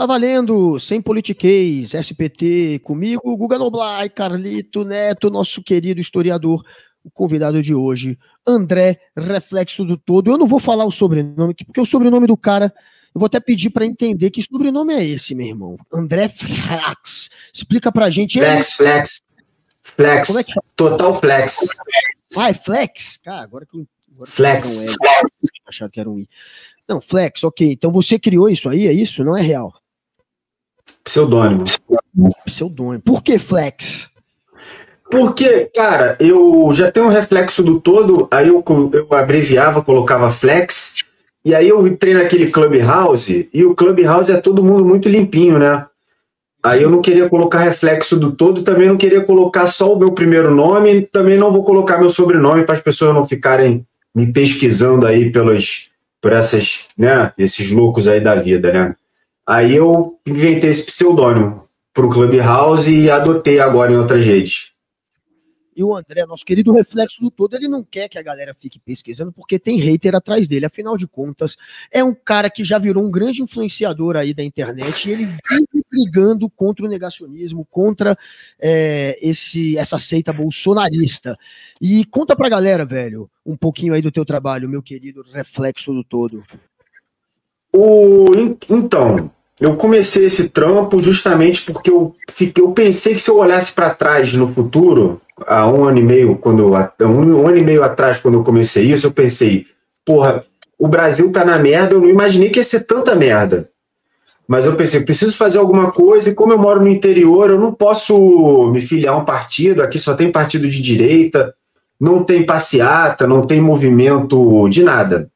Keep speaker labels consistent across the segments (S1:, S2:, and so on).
S1: Tá valendo, sem politiquês, SPT, comigo, Guga Noblar, Carlito Neto, nosso querido historiador, o convidado de hoje, André, reflexo do todo. Eu não vou falar o sobrenome, porque o sobrenome do cara, eu vou até pedir para entender que sobrenome é esse, meu irmão. André Flex. Explica pra gente.
S2: Flex, Flex. Flex. Como é que Total Flex.
S1: É Flex? Cara, agora que
S2: agora flex. Que não
S1: é, achar que era um I. Não, Flex, ok. Então você criou isso aí, é isso? Não é real?
S2: Pseudônimo.
S1: Pseudônimo. Por que Flex?
S2: Porque, cara, eu já tenho um reflexo do todo, aí eu, eu abreviava, colocava Flex, e aí eu entrei naquele Clubhouse, e o Clubhouse é todo mundo muito limpinho, né? Aí eu não queria colocar reflexo do todo, também não queria colocar só o meu primeiro nome, também não vou colocar meu sobrenome para as pessoas não ficarem me pesquisando aí pelos, por essas, né, esses loucos aí da vida, né? Aí eu inventei esse pseudônimo para o Clubhouse e adotei agora em outras redes.
S1: E o André, nosso querido reflexo do todo, ele não quer que a galera fique pesquisando porque tem hater atrás dele. Afinal de contas, é um cara que já virou um grande influenciador aí da internet e ele vive brigando contra o negacionismo, contra é, esse essa seita bolsonarista. E conta pra galera, velho, um pouquinho aí do teu trabalho, meu querido reflexo do todo.
S2: O, então, eu comecei esse trampo justamente porque eu, fiquei, eu pensei que se eu olhasse para trás no futuro, há um ano e meio, quando um, um, ano e meio atrás, quando eu comecei isso, eu pensei, porra, o Brasil tá na merda, eu não imaginei que ia ser tanta merda. Mas eu pensei, preciso fazer alguma coisa, e como eu moro no interior, eu não posso me filiar a um partido, aqui só tem partido de direita, não tem passeata, não tem movimento de nada.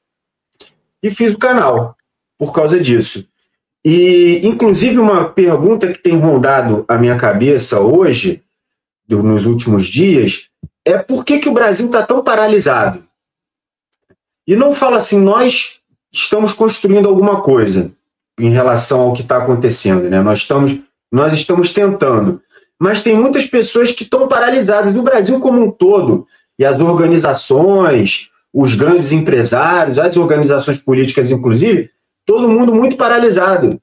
S2: E fiz o canal por causa disso. E, inclusive, uma pergunta que tem rondado a minha cabeça hoje, do, nos últimos dias, é por que, que o Brasil está tão paralisado? E não fala assim, nós estamos construindo alguma coisa em relação ao que está acontecendo, né? Nós estamos, nós estamos tentando. Mas tem muitas pessoas que estão paralisadas, no Brasil como um todo, e as organizações, os grandes empresários, as organizações políticas, inclusive, todo mundo muito paralisado.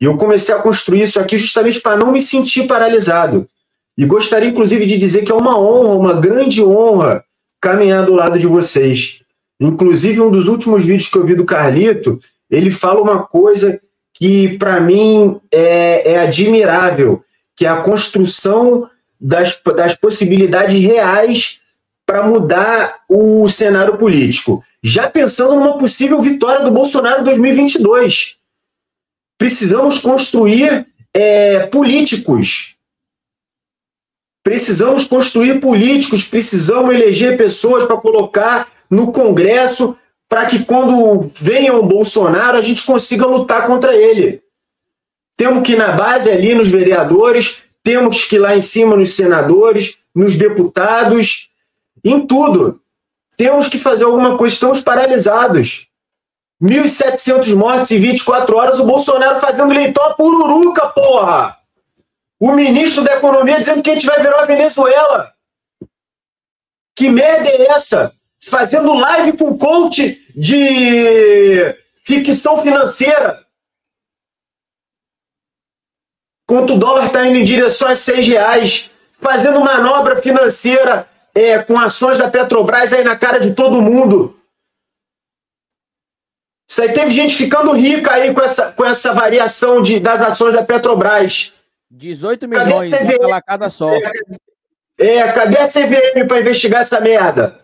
S2: E eu comecei a construir isso aqui justamente para não me sentir paralisado. E gostaria, inclusive, de dizer que é uma honra, uma grande honra, caminhar do lado de vocês. Inclusive, um dos últimos vídeos que eu vi do Carlito, ele fala uma coisa que, para mim, é, é, admirável, que é a construção das, das possibilidades reais para mudar o cenário político já pensando numa possível vitória do Bolsonaro em 2022. Precisamos construir é, políticos. Precisamos construir políticos, precisamos eleger pessoas para colocar no Congresso para que quando venha o Bolsonaro a gente consiga lutar contra ele. Temos que ir na base ali nos vereadores, temos que ir lá em cima nos senadores, nos deputados, em tudo. Temos que fazer alguma coisa, estamos paralisados. 1.700 mortes em 24 horas, o Bolsonaro fazendo leitão pururuca, porra! O ministro da Economia dizendo que a gente vai virar a Venezuela. Que merda é essa? Fazendo live com coach de ficção financeira. Enquanto o dólar está indo em direção a 6 reais. Fazendo manobra financeira é, com ações da Petrobras aí na cara de todo mundo. Isso aí teve gente ficando rica aí com essa, com essa variação de, das ações da Petrobras.
S1: 18 milhões uma cada só.
S2: É, é, cadê a CVM para investigar essa merda?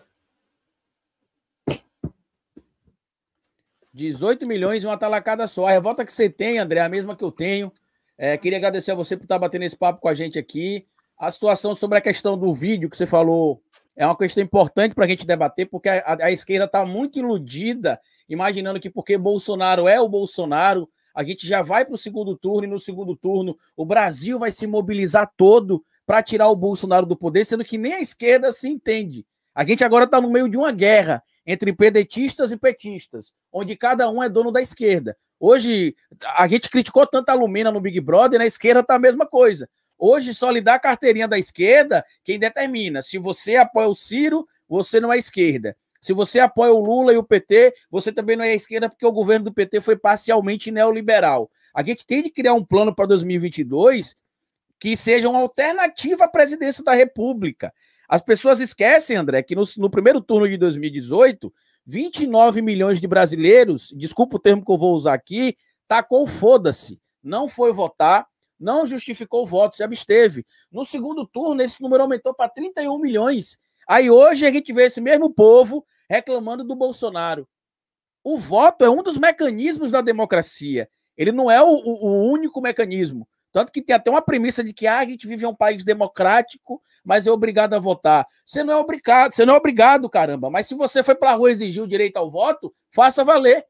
S1: 18 milhões em uma talacada só. A revolta que você tem, André, é a mesma que eu tenho. É, queria agradecer a você por estar batendo esse papo com a gente aqui a situação sobre a questão do vídeo que você falou é uma questão importante para a gente debater, porque a, a, esquerda está muito iludida, imaginando que porque Bolsonaro é o Bolsonaro, a gente já vai para o segundo turno, e no segundo turno o Brasil vai se mobilizar todo para tirar o Bolsonaro do poder, sendo que nem a esquerda se entende. A gente agora está no meio de uma guerra entre pedetistas e petistas, onde cada um é dono da esquerda. Hoje, a gente criticou tanto a Lumina no Big Brother, na esquerda está a mesma coisa. Hoje, só lhe dá a carteirinha da esquerda quem determina. Se você apoia o Ciro, você não é esquerda. Se você apoia o Lula e o PT, você também não é esquerda, porque o governo do PT foi parcialmente neoliberal. A gente tem de criar um plano para 2022 que seja uma alternativa à presidência da República. As pessoas esquecem, André, que no, no primeiro turno de 2018, 29 milhões de brasileiros, desculpa o termo que eu vou usar aqui, tacou foda-se, não foi votar, não justificou o voto, se absteve. No segundo turno, esse número aumentou para 31 milhões. Aí hoje a gente vê esse mesmo povo reclamando do Bolsonaro. O voto é um dos mecanismos da democracia. Ele não é o, o único mecanismo. Tanto que tem até uma premissa de que ah, a gente vive em um país democrático, mas é obrigado a votar. Você não é obrigado, você não é obrigado, caramba. Mas se você foi para a rua exigir o direito ao voto, faça valer.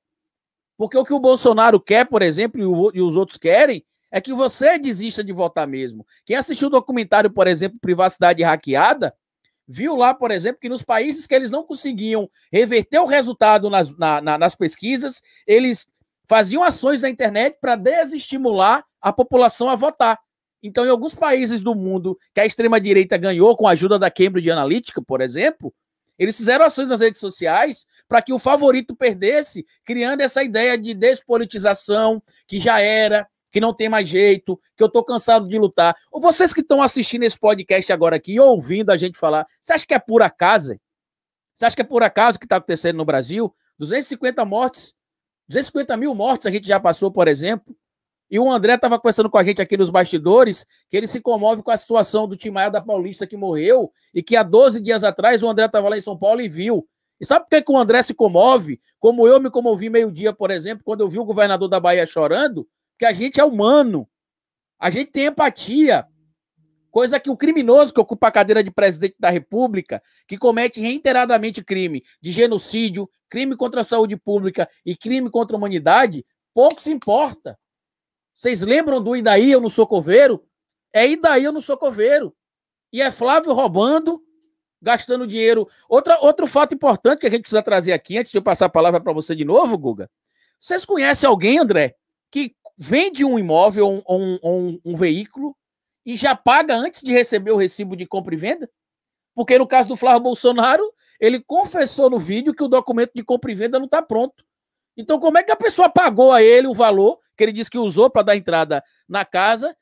S1: Porque o que o Bolsonaro quer, por exemplo, e, os outros querem, é que você desista de votar mesmo. Quem assistiu o documentário, por exemplo, Privacidade Hackeada, viu lá, por exemplo, que nos países que eles não conseguiam reverter o resultado nas, na, na, nas pesquisas, eles faziam ações na internet para desestimular a população a votar. Então, em alguns países do mundo que a extrema-direita ganhou com a ajuda da Cambridge Analytica, por exemplo, eles fizeram ações nas redes sociais para que o favorito perdesse, criando essa ideia de despolitização, que já era, que não tem mais jeito, que eu estou cansado de lutar. Ou vocês que estão assistindo esse podcast agora aqui, ouvindo a gente falar, você acha que é por acaso? Você acha que é por acaso que está acontecendo no Brasil? 250 mortes, 250 mil mortes a gente já passou, por exemplo. E o André estava conversando com a gente aqui nos bastidores que ele se comove com a situação do Timaya da Paulista que morreu e que há 12 dias atrás o André estava lá em São Paulo e viu. E sabe por que, que o André se comove? Como eu me comovi meio-dia, por exemplo, quando eu vi o governador da Bahia chorando, que a gente é humano. A gente tem empatia. Coisa que o criminoso que ocupa a cadeira de presidente da República, que comete reiteradamente crime de genocídio, crime contra a saúde pública e crime contra a humanidade, pouco se importa. Vocês lembram do Idaí eu não sou coveiro? É Idaí eu não sou coveiro. E é Flávio roubando, gastando dinheiro. Outra, outro fato importante que a gente precisa trazer aqui, antes de eu passar a palavra para você de novo, Guga. Vocês conhecem alguém, André, que vende um imóvel ou um, um, um, veículo e já paga antes de receber o recibo de compra e venda? Porque no caso do Flávio Bolsonaro, ele confessou no vídeo que o documento de compra e venda não está pronto. Então, como é que a pessoa pagou a ele o valor que ele disse que usou para dar entrada na casa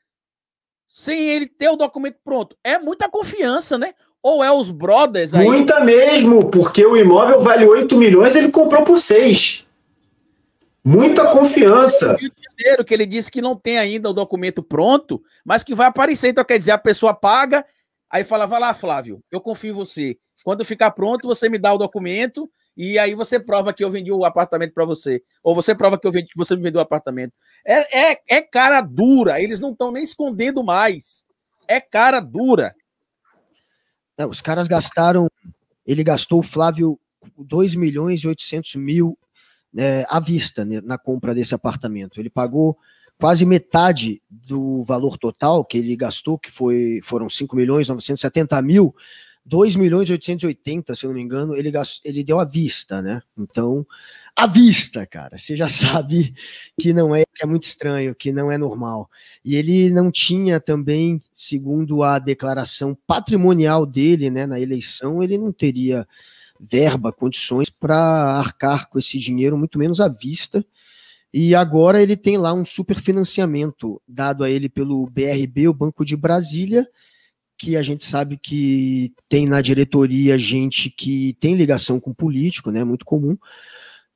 S1: sem ele ter o documento pronto? É muita confiança, né? Ou é os brothers
S2: aí? Muita mesmo, porque o imóvel vale 8 milhões, ele comprou por 6. Muita confiança.
S1: Janeiro, que ele disse que não tem ainda o documento pronto, mas que vai aparecer. Então, quer dizer, a pessoa paga, aí fala: vai lá, Flávio, eu confio em você. Quando ficar pronto, você me dá o documento e aí você prova que eu vendi o apartamento para você. Ou você prova que, eu vendi, que você me vendeu o apartamento. É, é, é cara dura, eles não estão nem escondendo mais. É cara dura.
S3: É, os caras gastaram. Ele gastou, Flávio, 2 milhões e 800 mil é, à vista né, na compra desse apartamento. Ele pagou quase metade do valor total que ele gastou, que foi, foram 5 milhões 970 mil, 2 milhões 880, se eu não me engano, ele, gastou, ele deu à vista, né? Então, à vista, cara, você já sabe que não é, que é muito estranho, que não é normal. E ele não tinha também, segundo a declaração patrimonial dele, né, na eleição, ele não teria verba, condições para arcar com esse dinheiro, muito menos à vista. E agora ele tem lá um superfinanciamento dado a ele pelo BRB, o Banco de Brasília, que a gente sabe que tem na diretoria gente que tem ligação com político, né? Muito comum.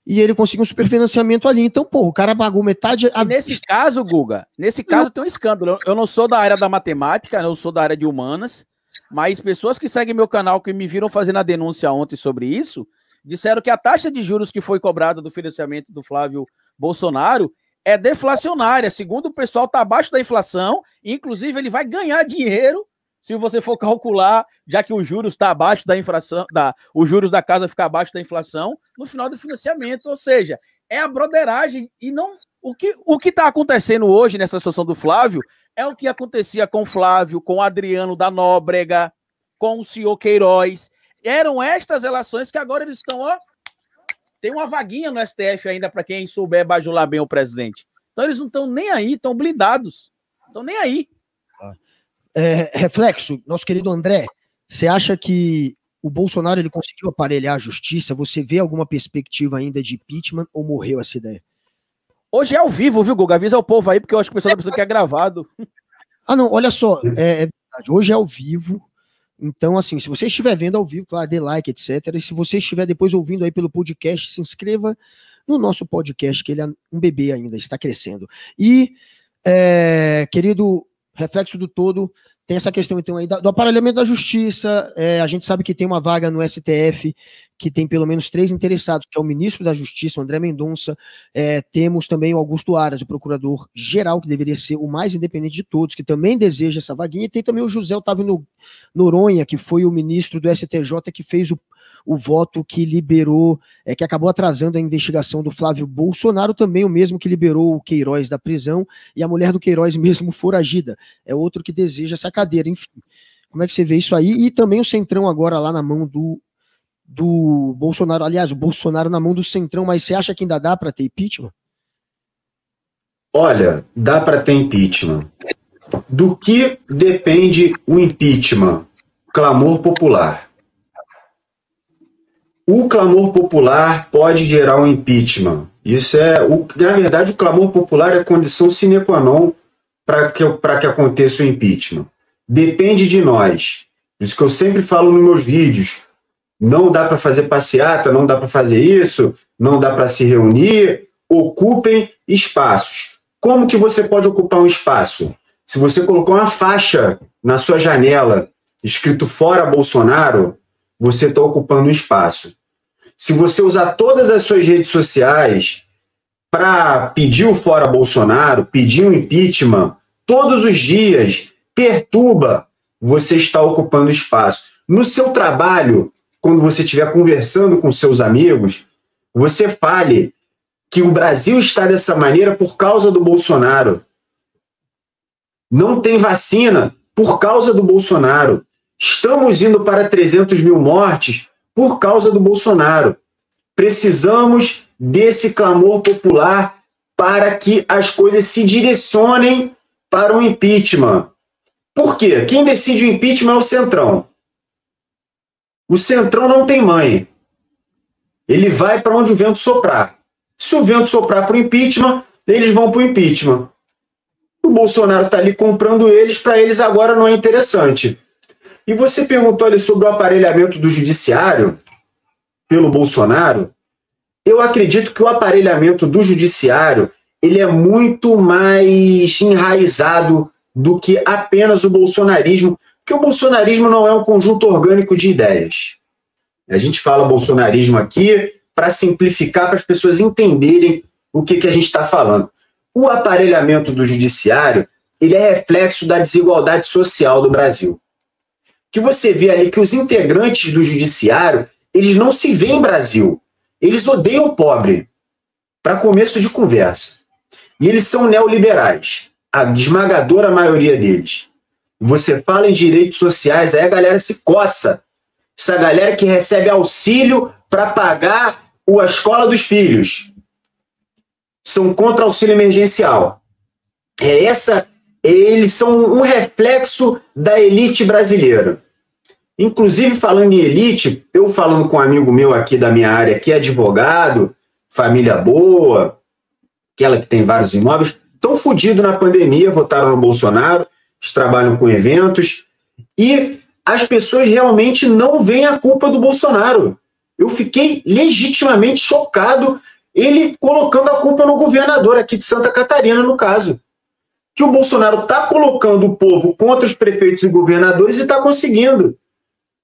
S3: E ele conseguiu um superfinanciamento ali. Então, pô, o cara pagou metade.
S1: A... Nesse caso, Guga, nesse caso não. tem um escândalo. Eu não sou da área da matemática, eu sou da área de humanas. Mas pessoas que seguem meu canal, que me viram fazendo a denúncia ontem sobre isso, disseram que a taxa de juros que foi cobrada do financiamento do Flávio Bolsonaro é deflacionária. Segundo o pessoal, está abaixo da inflação. Inclusive, ele vai ganhar dinheiro se você for calcular, já que os juros está abaixo da inflação, da, os juros da casa ficar abaixo da inflação, no final do financiamento. Ou seja, é a broderagem e não. O que o está acontecendo hoje nessa situação do Flávio é o que acontecia com Flávio, com Adriano da Nóbrega, com o senhor Queiroz. Eram estas relações que agora eles estão, ó. Tem uma vaguinha no STF ainda para quem souber bajular bem o presidente. Então eles não estão nem aí, estão blindados. Estão nem aí.
S3: É, reflexo, nosso querido André, você acha que o Bolsonaro ele conseguiu aparelhar a justiça? Você vê alguma perspectiva ainda de impeachment ou morreu essa ideia?
S1: Hoje é ao vivo, viu, Guga? Avisa o povo aí, porque eu acho que o pessoal tá pensando que é gravado.
S3: Ah, não, olha só, é, é verdade. Hoje é ao vivo. Então, assim, se você estiver vendo ao vivo, claro, dê like, etc. E se você estiver depois ouvindo aí pelo podcast, se inscreva no nosso podcast, que ele é um bebê ainda, está crescendo. E, é, querido reflexo do todo, tem essa questão, então, aí do aparelhamento da justiça. É, a gente sabe que tem uma vaga no STF que tem pelo menos três interessados, que é o ministro da Justiça, o André Mendonça. É, temos também o Augusto Aras, o procurador-geral, que deveria ser o mais independente de todos, que também deseja essa vaguinha. E tem também o José Otávio Noronha, que foi o ministro do STJ que fez o o voto que liberou, é, que acabou atrasando a investigação do Flávio Bolsonaro, também o mesmo que liberou o Queiroz da prisão e a mulher do Queiroz mesmo foragida. É outro que deseja essa cadeira, enfim. Como é que você vê isso aí? E também o Centrão agora lá na mão do, do Bolsonaro. Aliás, o Bolsonaro na mão do Centrão, mas você acha que ainda dá para ter impeachment?
S2: Olha, dá para ter impeachment. Do que depende o impeachment? Clamor popular. O clamor popular pode gerar um impeachment. Isso é, o, na verdade, o clamor popular é condição sine qua non para que, que aconteça o impeachment. Depende de nós. Isso que eu sempre falo nos meus vídeos. Não dá para fazer passeata, não dá para fazer isso, não dá para se reunir. Ocupem espaços. Como que você pode ocupar um espaço? Se você colocar uma faixa na sua janela escrito fora Bolsonaro, você está ocupando um espaço se você usar todas as suas redes sociais para pedir o fora Bolsonaro, pedir o impeachment, todos os dias, perturba, você está ocupando espaço. No seu trabalho, quando você estiver conversando com seus amigos, você fale que o Brasil está dessa maneira por causa do Bolsonaro. Não tem vacina por causa do Bolsonaro. Estamos indo para 300 mil mortes por causa do Bolsonaro. Precisamos desse clamor popular para que as coisas se direcionem para o impeachment. Por quê? Quem decide o impeachment é o Centrão. O Centrão não tem mãe. Ele vai para onde o vento soprar. Se o vento soprar para o impeachment, eles vão para o impeachment. O Bolsonaro está ali comprando eles, para eles agora não é interessante. E você perguntou ali sobre o aparelhamento do judiciário pelo Bolsonaro, eu acredito que o aparelhamento do judiciário ele é muito mais enraizado do que apenas o bolsonarismo, porque o bolsonarismo não é um conjunto orgânico de ideias. A gente fala bolsonarismo aqui para simplificar, para as pessoas entenderem o que, que a gente está falando. O aparelhamento do judiciário ele é reflexo da desigualdade social do Brasil. Que você vê ali que os integrantes do judiciário eles não se veem Brasil. Eles odeiam o pobre. Para começo de conversa. E eles são neoliberais. A esmagadora maioria deles. Você fala em direitos sociais, aí a galera se coça. Essa galera que recebe auxílio para pagar a escola dos filhos. São contra auxílio emergencial. É essa, eles são um reflexo da elite brasileira. Inclusive, falando em elite, eu falando com um amigo meu aqui da minha área, que é advogado, família boa, aquela que tem vários imóveis, estão fodidos na pandemia, votaram no Bolsonaro, trabalham com eventos, e as pessoas realmente não veem a culpa do Bolsonaro. Eu fiquei legitimamente chocado ele colocando a culpa no governador aqui de Santa Catarina, no caso. Que o Bolsonaro está colocando o povo contra os prefeitos e governadores e está conseguindo.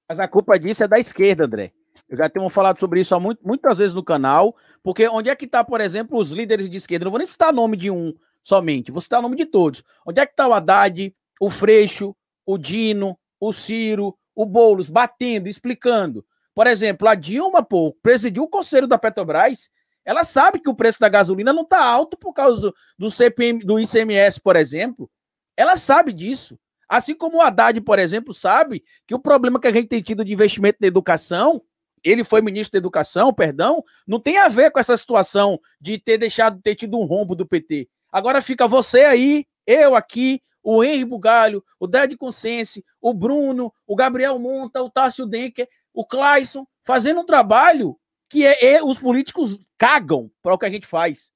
S1: Mas a culpa disso é da esquerda, André. Eu já tenho falado sobre isso há muito, muitas vezes no canal, porque onde é que está, por exemplo, os líderes de esquerda? Não vou nem citar nome de um somente, vou citar nome de todos. Onde é que está o Haddad, o Freixo, o Dino, o Ciro, o Boulos, batendo, explicando. Por exemplo, a Dilma, pô, presidiu o conselho da Petrobras, ela sabe que o preço da gasolina não está alto por causa do CPM, do ICMS, por exemplo. Ela sabe disso. Assim como o Haddad, por exemplo, sabe que o problema que a gente tem tido de investimento na educação, ele foi ministro da Educação, perdão, não tem a ver com essa situação de ter deixado, ter tido um rombo do PT. Agora fica você aí, eu aqui, o Henri Bugalho, o Ded Consense, o Bruno, o Gabriel Monta, o Tássio Denker, o Clayson, fazendo um trabalho que é, é os políticos cagam para o que a gente faz.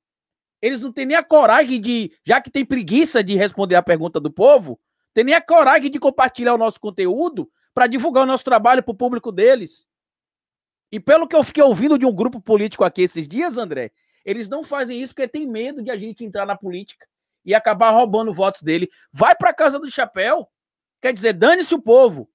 S1: Eles não têm nem a coragem de, já que tem preguiça de responder a pergunta do povo, tem nem a coragem de compartilhar o nosso conteúdo para divulgar o nosso trabalho para o público deles. E pelo que eu fiquei ouvindo de um grupo político aqui esses dias, André, eles não fazem isso porque tem medo de a gente entrar na política e acabar roubando votos dele. Vai para casa do chapéu. Quer dizer, dane-se o povo.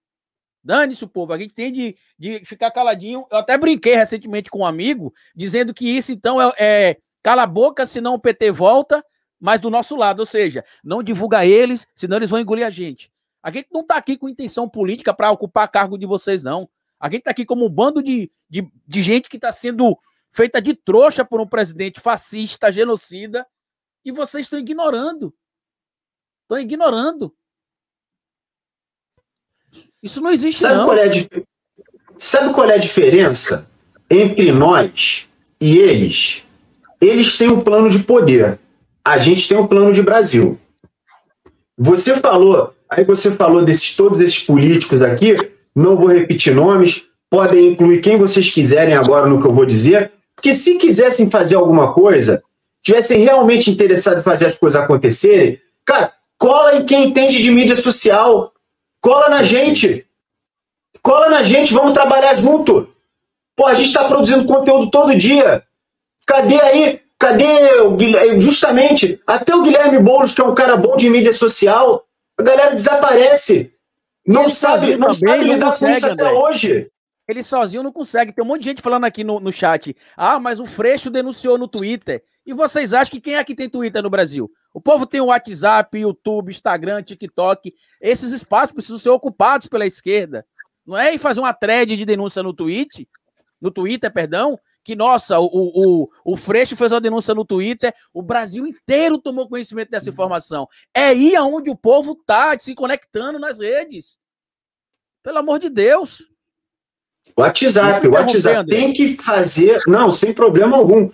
S1: Dane-se o povo. A gente tem de, de ficar caladinho. Eu até brinquei recentemente com um amigo, dizendo que isso, então, é, é cala a boca, senão o PT volta, mas do nosso lado. Ou seja, não divulga eles, senão eles vão engolir a gente. A gente não está aqui com intenção política para ocupar cargo de vocês, não. A gente está aqui como um bando de, de, de gente que está sendo feita de trouxa por um presidente fascista, genocida, e vocês estão ignorando. Estão ignorando. Isso não existe,
S2: Sabe
S1: não.
S2: Qual é a, sabe qual é a diferença entre nós e eles? Eles têm um plano de poder. A gente tem um plano de Brasil. Você falou, aí você falou desses todos esses políticos aqui, não vou repetir nomes, podem incluir quem vocês quiserem agora no que eu vou dizer, porque se quisessem fazer alguma coisa, tivessem realmente interessado em fazer as coisas acontecerem, cara, cola em quem entende de mídia social, cola na gente, cola na gente, vamos trabalhar junto. Pô, a gente está produzindo conteúdo todo dia. Cadê aí? Cadê o Guilherme? Justamente, até o Guilherme Boulos, que é um cara bom de mídia social, a galera desaparece. Não
S1: Ele
S2: sabe, não sabe
S1: não
S2: lidar com isso até
S1: André.
S2: hoje.
S1: Ele sozinho não consegue. Tem um monte de gente falando aqui no, no chat. Ah, mas o Freixo denunciou no Twitter. E vocês acham que quem é que tem Twitter no Brasil? O povo tem o WhatsApp, YouTube, Instagram, TikTok. Esses espaços precisam ser ocupados pela esquerda. Não é ir fazer uma thread de denúncia no Twitter, no Twitter, perdão, que, nossa, o, o, o Freixo fez uma denúncia no Twitter, o Brasil inteiro tomou conhecimento dessa informação. É ir aonde o povo tá, se conectando nas redes. Pelo amor de Deus.
S2: WhatsApp, o WhatsApp tem que fazer, não, sem problema algum.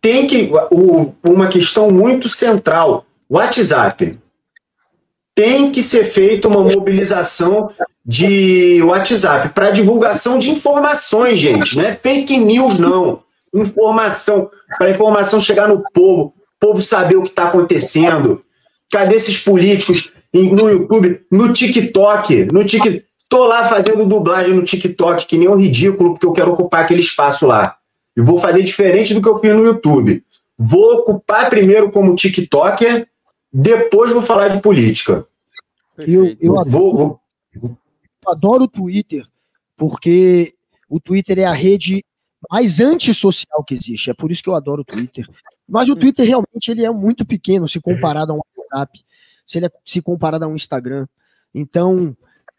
S2: Tem que o, uma questão muito central, WhatsApp. Tem que ser feita uma mobilização de WhatsApp para divulgação de informações, gente, não é fake news não. Informação, para a informação chegar no povo, o povo saber o que está acontecendo. Cadê esses políticos no YouTube, no TikTok, no TikTok? Tô lá fazendo dublagem no TikTok, que nem um ridículo, porque eu quero ocupar aquele espaço lá. E vou fazer diferente do que eu fiz no YouTube. Vou ocupar primeiro como TikToker, depois vou falar de política.
S3: Eu, eu adoro,
S2: Vou,
S3: adoro o Twitter, porque o Twitter é a rede mais antissocial que existe. É por isso que eu adoro o Twitter. Mas o Twitter realmente ele é muito pequeno se comparado a um WhatsApp, se ele é, se comparado a um Instagram. Então,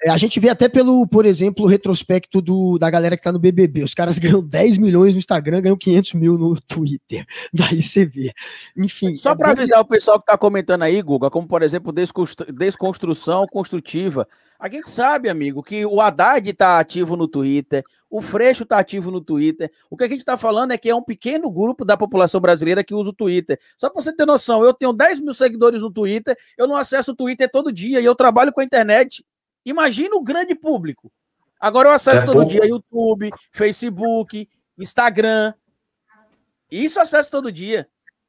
S3: a gente vê até pelo, por exemplo, o retrospecto do, da galera que tá no BBB. Os caras ganham 10 milhões no Instagram, ganham 500 mil no Twitter. Daí você vê. Enfim.
S1: Só
S3: é
S1: para
S3: bem-
S1: avisar o pessoal que está comentando aí, Guga, como por exemplo, desconstru- desconstrução construtiva. A gente sabe, amigo, que o Haddad está ativo no Twitter, o Freixo está ativo no Twitter. O que a gente está falando é que é um pequeno grupo da população brasileira que usa o Twitter. Só para você ter noção, eu tenho 10 mil seguidores no Twitter, eu não acesso o Twitter todo dia e eu trabalho com a internet. Imagina o grande público. Agora eu acesso
S2: É
S1: todo
S2: pouco.
S1: dia YouTube, Facebook, Instagram. Isso eu acesso todo dia.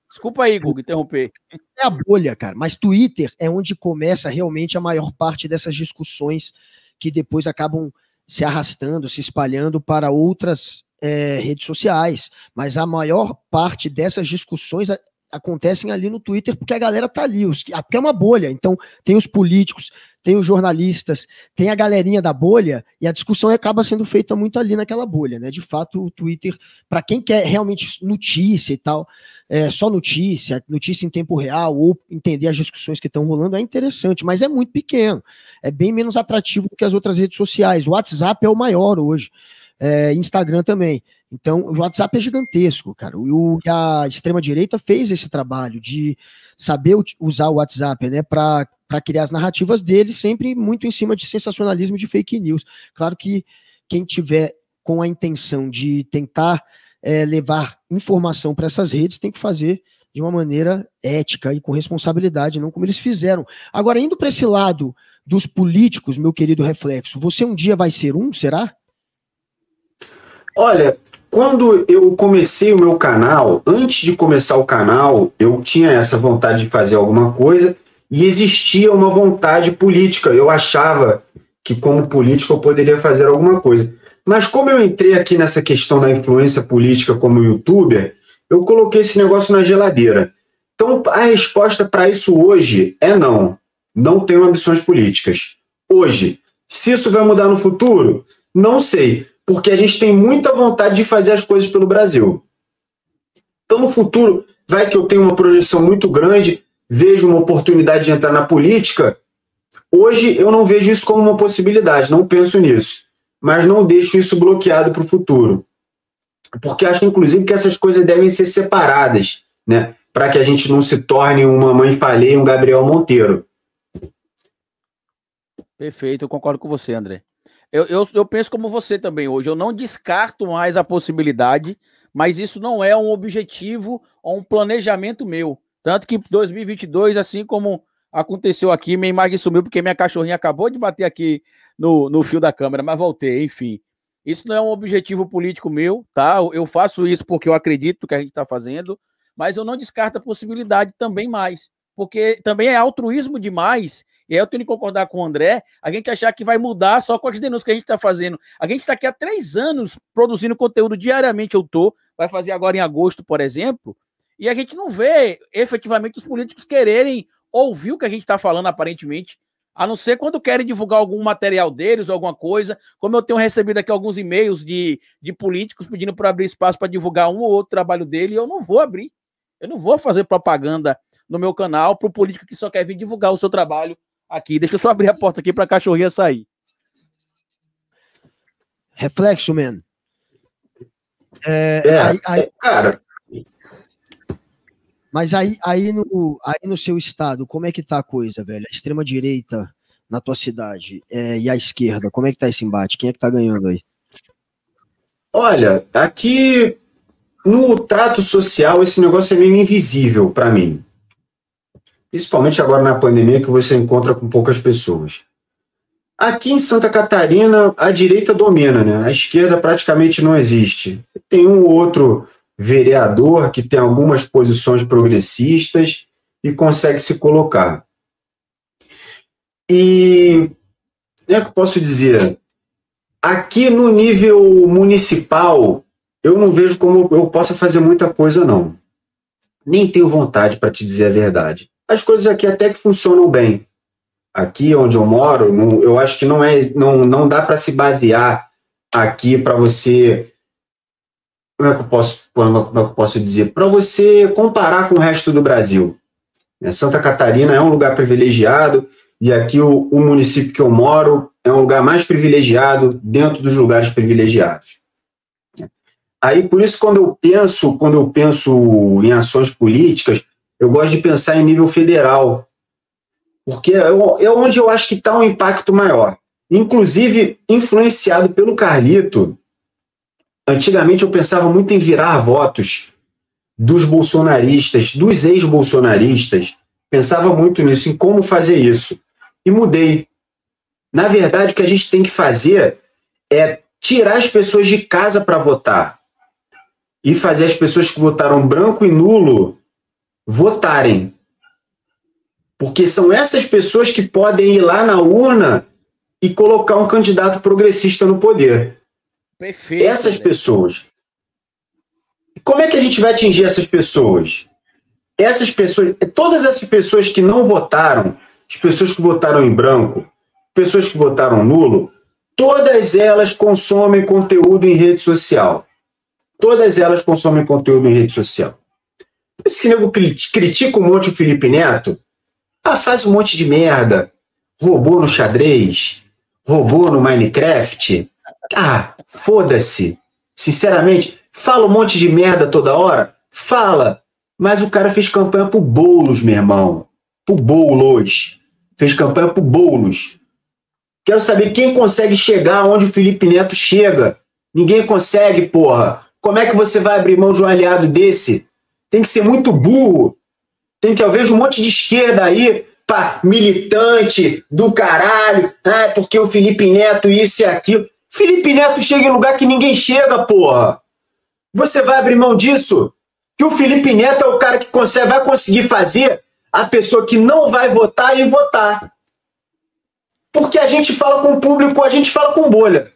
S1: Desculpa aí, Guga, interromper.
S3: é a bolha, cara. Mas Twitter é onde começa realmente a maior parte dessas discussões que depois acabam se arrastando, se espalhando para outras é, redes sociais. Mas a maior parte dessas discussões acontecem ali no Twitter porque a galera tá ali, os, ah, porque é uma bolha. Então tem os políticos, tem os jornalistas, tem a galerinha da bolha e a discussão acaba sendo feita muito ali naquela bolha, né? De fato, o Twitter, para quem quer realmente notícia e tal, é, só notícia, notícia em tempo real, ou entender as discussões que estão rolando, é interessante, mas é muito pequeno. É bem menos atrativo do que as outras redes sociais. O WhatsApp é o maior hoje. É, Instagram também. Então, o WhatsApp é gigantesco, cara. O, a extrema-direita fez esse trabalho de saber usar o WhatsApp, né, para criar as narrativas dele, sempre muito em cima de sensacionalismo de fake news. Claro que quem tiver com a intenção de tentar é, levar informação para essas redes tem que fazer de uma maneira ética e com responsabilidade, não como eles fizeram. Agora, indo para esse lado dos políticos, meu querido reflexo, você um dia vai ser um, será?
S2: Olha, quando eu comecei o meu canal, antes de começar o canal, eu tinha essa vontade de fazer alguma coisa e existia uma vontade política. Eu achava que, como político, eu poderia fazer alguma coisa. Mas como eu entrei aqui nessa questão da influência política como youtuber, eu coloquei esse negócio na geladeira. Então, a resposta para isso hoje é não. Não tenho ambições políticas. Hoje. Se isso vai mudar no futuro, não sei. Porque a gente tem muita vontade de fazer as coisas pelo Brasil. Então, no futuro, vai que eu tenho uma projeção muito grande, vejo uma oportunidade de entrar na política. Hoje, eu não vejo isso como uma possibilidade, não penso nisso. Mas não deixo isso bloqueado para o futuro. Porque acho, inclusive, que essas coisas devem ser separadas, né? Para que a gente não se torne uma mãe falei um Gabriel Monteiro.
S1: Perfeito, eu concordo com você, André. Eu, eu, eu, penso como você também hoje. Eu não descarto mais a possibilidade, mas isso não é um objetivo ou um planejamento meu. Tanto que 2022, assim como aconteceu aqui, minha imagem sumiu porque minha cachorrinha acabou de bater aqui no, no fio da câmera, mas voltei, enfim. Isso não é um objetivo político meu, tá? Eu faço isso porque eu acredito no que a gente está fazendo, mas eu não descarto a possibilidade também mais, porque também é altruísmo demais e aí eu tenho que concordar com o André, a gente achar que vai mudar só com as denúncias que a gente está fazendo. A gente está aqui há três anos produzindo conteúdo diariamente, eu tô, vai fazer agora em agosto, por exemplo, e a gente não vê efetivamente os políticos quererem ouvir o que a gente está falando, aparentemente, a não ser quando querem divulgar algum material deles alguma coisa, como eu tenho recebido aqui alguns e-mails de, de políticos pedindo para abrir espaço para divulgar um ou outro trabalho dele, e eu não vou abrir. Eu não vou fazer propaganda no meu canal para o político que só quer vir divulgar o seu trabalho aqui. Deixa eu só abrir a porta aqui para a cachorrinha sair.
S3: Reflexo, man.
S2: É, é, aí, aí, é, cara.
S3: Mas aí, aí, no, aí no seu estado, como é que tá a coisa, velho? A extrema direita na tua cidade é, e a esquerda, como é que tá esse embate? Quem é que tá ganhando aí?
S2: Olha, aqui no trato social esse negócio é meio invisível para mim principalmente agora na pandemia que você encontra com poucas pessoas. Aqui em Santa Catarina, a direita domina, né? A esquerda praticamente não existe. Tem um ou outro vereador que tem algumas posições progressistas e consegue se colocar. E é que posso dizer, aqui no nível municipal, eu não vejo como eu possa fazer muita coisa não. Nem tenho vontade para te dizer a verdade as coisas aqui até que funcionam bem. Aqui onde eu moro, eu acho que não é, não, não dá para se basear aqui para você como é que eu posso, como é que eu posso dizer? Para você comparar com o resto do Brasil. Né, Santa Catarina é um lugar privilegiado e aqui o, o, município que eu moro é um lugar mais privilegiado dentro dos lugares privilegiados. Aí, por isso, quando eu penso, quando eu penso em ações políticas, eu gosto de pensar em nível federal, porque é, é onde eu acho que está um impacto maior. Inclusive, influenciado pelo Carlito, antigamente eu pensava muito em virar votos dos bolsonaristas, dos ex-bolsonaristas, pensava muito nisso, em como fazer isso. E mudei. Na verdade, o que a gente tem que fazer é tirar as pessoas de casa para votar e fazer as pessoas que votaram branco e nulo votarem. Porque são essas pessoas que podem ir lá na urna e colocar um candidato progressista no poder. Perfeito. Essas né? pessoas. Como é que a gente vai atingir essas pessoas? Essas pessoas, todas essas pessoas que não votaram, as pessoas que votaram em branco, pessoas que votaram nulo, todas elas consomem conteúdo em rede social. Todas elas consomem conteúdo em rede social. Esse nego critica um monte o Felipe Neto. Ah, faz um monte de merda. Roubou no xadrez. Roubou no Minecraft. Ah, foda-se. Sinceramente, fala um monte de merda toda hora? Fala. Mas o cara fez campanha pro Boulos, meu irmão. Pro Boulos. Fez campanha pro Boulos. Quero saber quem consegue chegar onde o Felipe Neto chega. Ninguém consegue, porra. Como é que você vai abrir mão de um aliado desse? tem que ser muito burro. Tem que, eu vejo um monte de esquerda aí, pá, militante do caralho, ah, porque o Felipe Neto isso e aquilo. Felipe Neto chega em lugar que ninguém chega, porra. Você vai abrir mão disso? Que o Felipe Neto é o cara que consegue, vai conseguir fazer a pessoa que não vai votar e votar. Porque a gente fala com o público, a gente fala com bolha.